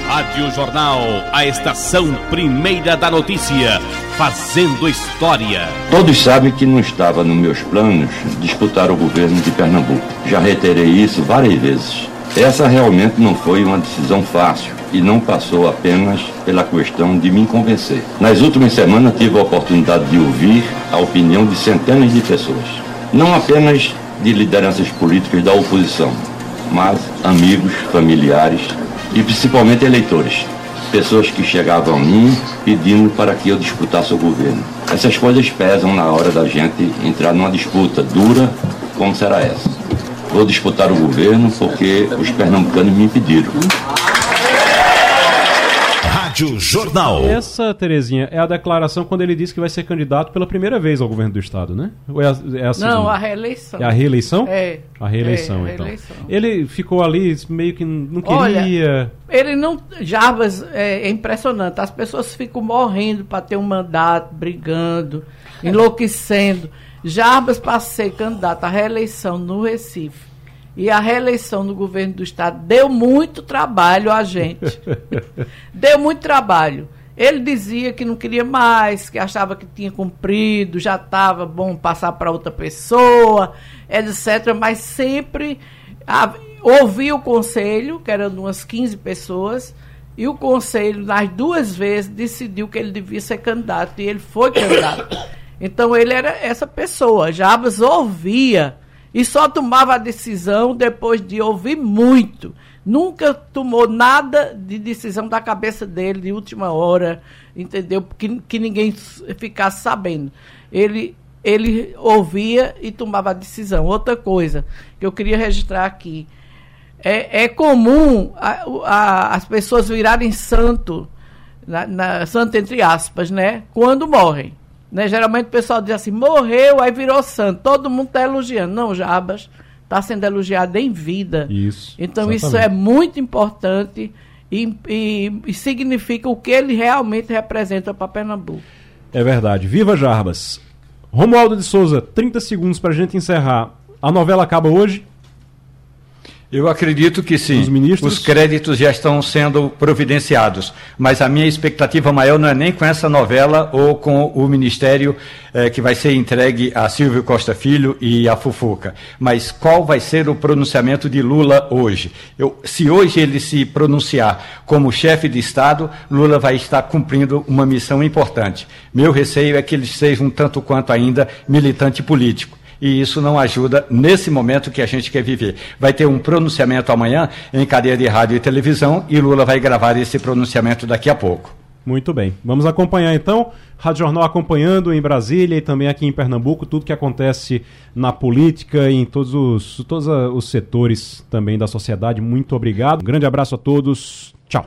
Rádio Jornal, a estação primeira da notícia, fazendo história. Todos sabem que não estava nos meus planos disputar o governo de Pernambuco. Já reiterei isso várias vezes. Essa realmente não foi uma decisão fácil e não passou apenas pela questão de me convencer. Nas últimas semanas tive a oportunidade de ouvir a opinião de centenas de pessoas, não apenas de lideranças políticas da oposição, mas amigos, familiares e principalmente eleitores. Pessoas que chegavam a mim pedindo para que eu disputasse o governo. Essas coisas pesam na hora da gente entrar numa disputa dura como será essa. Vou disputar o governo porque os pernambucanos me pediram. Rádio Jornal. Essa, Terezinha, é a declaração quando ele disse que vai ser candidato pela primeira vez ao governo do estado, né? Ou é a, é a Não, a reeleição. É a reeleição? É. A reeleição, É, a então. reeleição. Ele ficou ali meio que não Olha, queria. Ele não. Jarbas é, é impressionante. As pessoas ficam morrendo para ter um mandato, brigando, enlouquecendo. Jarbas, para ser candidato à reeleição no Recife e a reeleição no governo do estado, deu muito trabalho a gente. [LAUGHS] deu muito trabalho. Ele dizia que não queria mais, que achava que tinha cumprido, já estava bom passar para outra pessoa, etc. Mas sempre a- ouvia o conselho, que eram umas 15 pessoas, e o conselho, nas duas vezes, decidiu que ele devia ser candidato e ele foi candidato. [COUGHS] Então ele era essa pessoa. Jabas ouvia e só tomava a decisão depois de ouvir muito. Nunca tomou nada de decisão da cabeça dele de última hora, entendeu? Que, que ninguém ficasse sabendo. Ele, ele ouvia e tomava a decisão. Outra coisa que eu queria registrar aqui. É, é comum a, a, as pessoas virarem santo, na, na, santo entre aspas, né? Quando morrem. Né? Geralmente o pessoal diz assim, morreu, aí virou santo. Todo mundo está elogiando. Não, Jabas está sendo elogiado em vida. Isso. Então exatamente. isso é muito importante e, e, e, significa o que ele realmente representa para Pernambuco. É verdade. Viva Jarbas! Romualdo de Souza, 30 segundos para a gente encerrar. A novela acaba hoje? Eu acredito que sim. Os, ministros... Os créditos já estão sendo providenciados. Mas a minha expectativa maior não é nem com essa novela ou com o ministério eh, que vai ser entregue a Silvio Costa Filho e a Fufuca. Mas qual vai ser o pronunciamento de Lula hoje? Eu, se hoje ele se pronunciar como chefe de Estado, Lula vai estar cumprindo uma missão importante. Meu receio é que ele seja um tanto quanto ainda militante político e isso não ajuda nesse momento que a gente quer viver. Vai ter um pronunciamento amanhã em cadeia de rádio e televisão e Lula vai gravar esse pronunciamento daqui a pouco. Muito bem. Vamos acompanhar então. Rádio Jornal acompanhando em Brasília e também aqui em Pernambuco tudo que acontece na política e em todos os, todos os setores também da sociedade. Muito obrigado. Um grande abraço a todos. Tchau.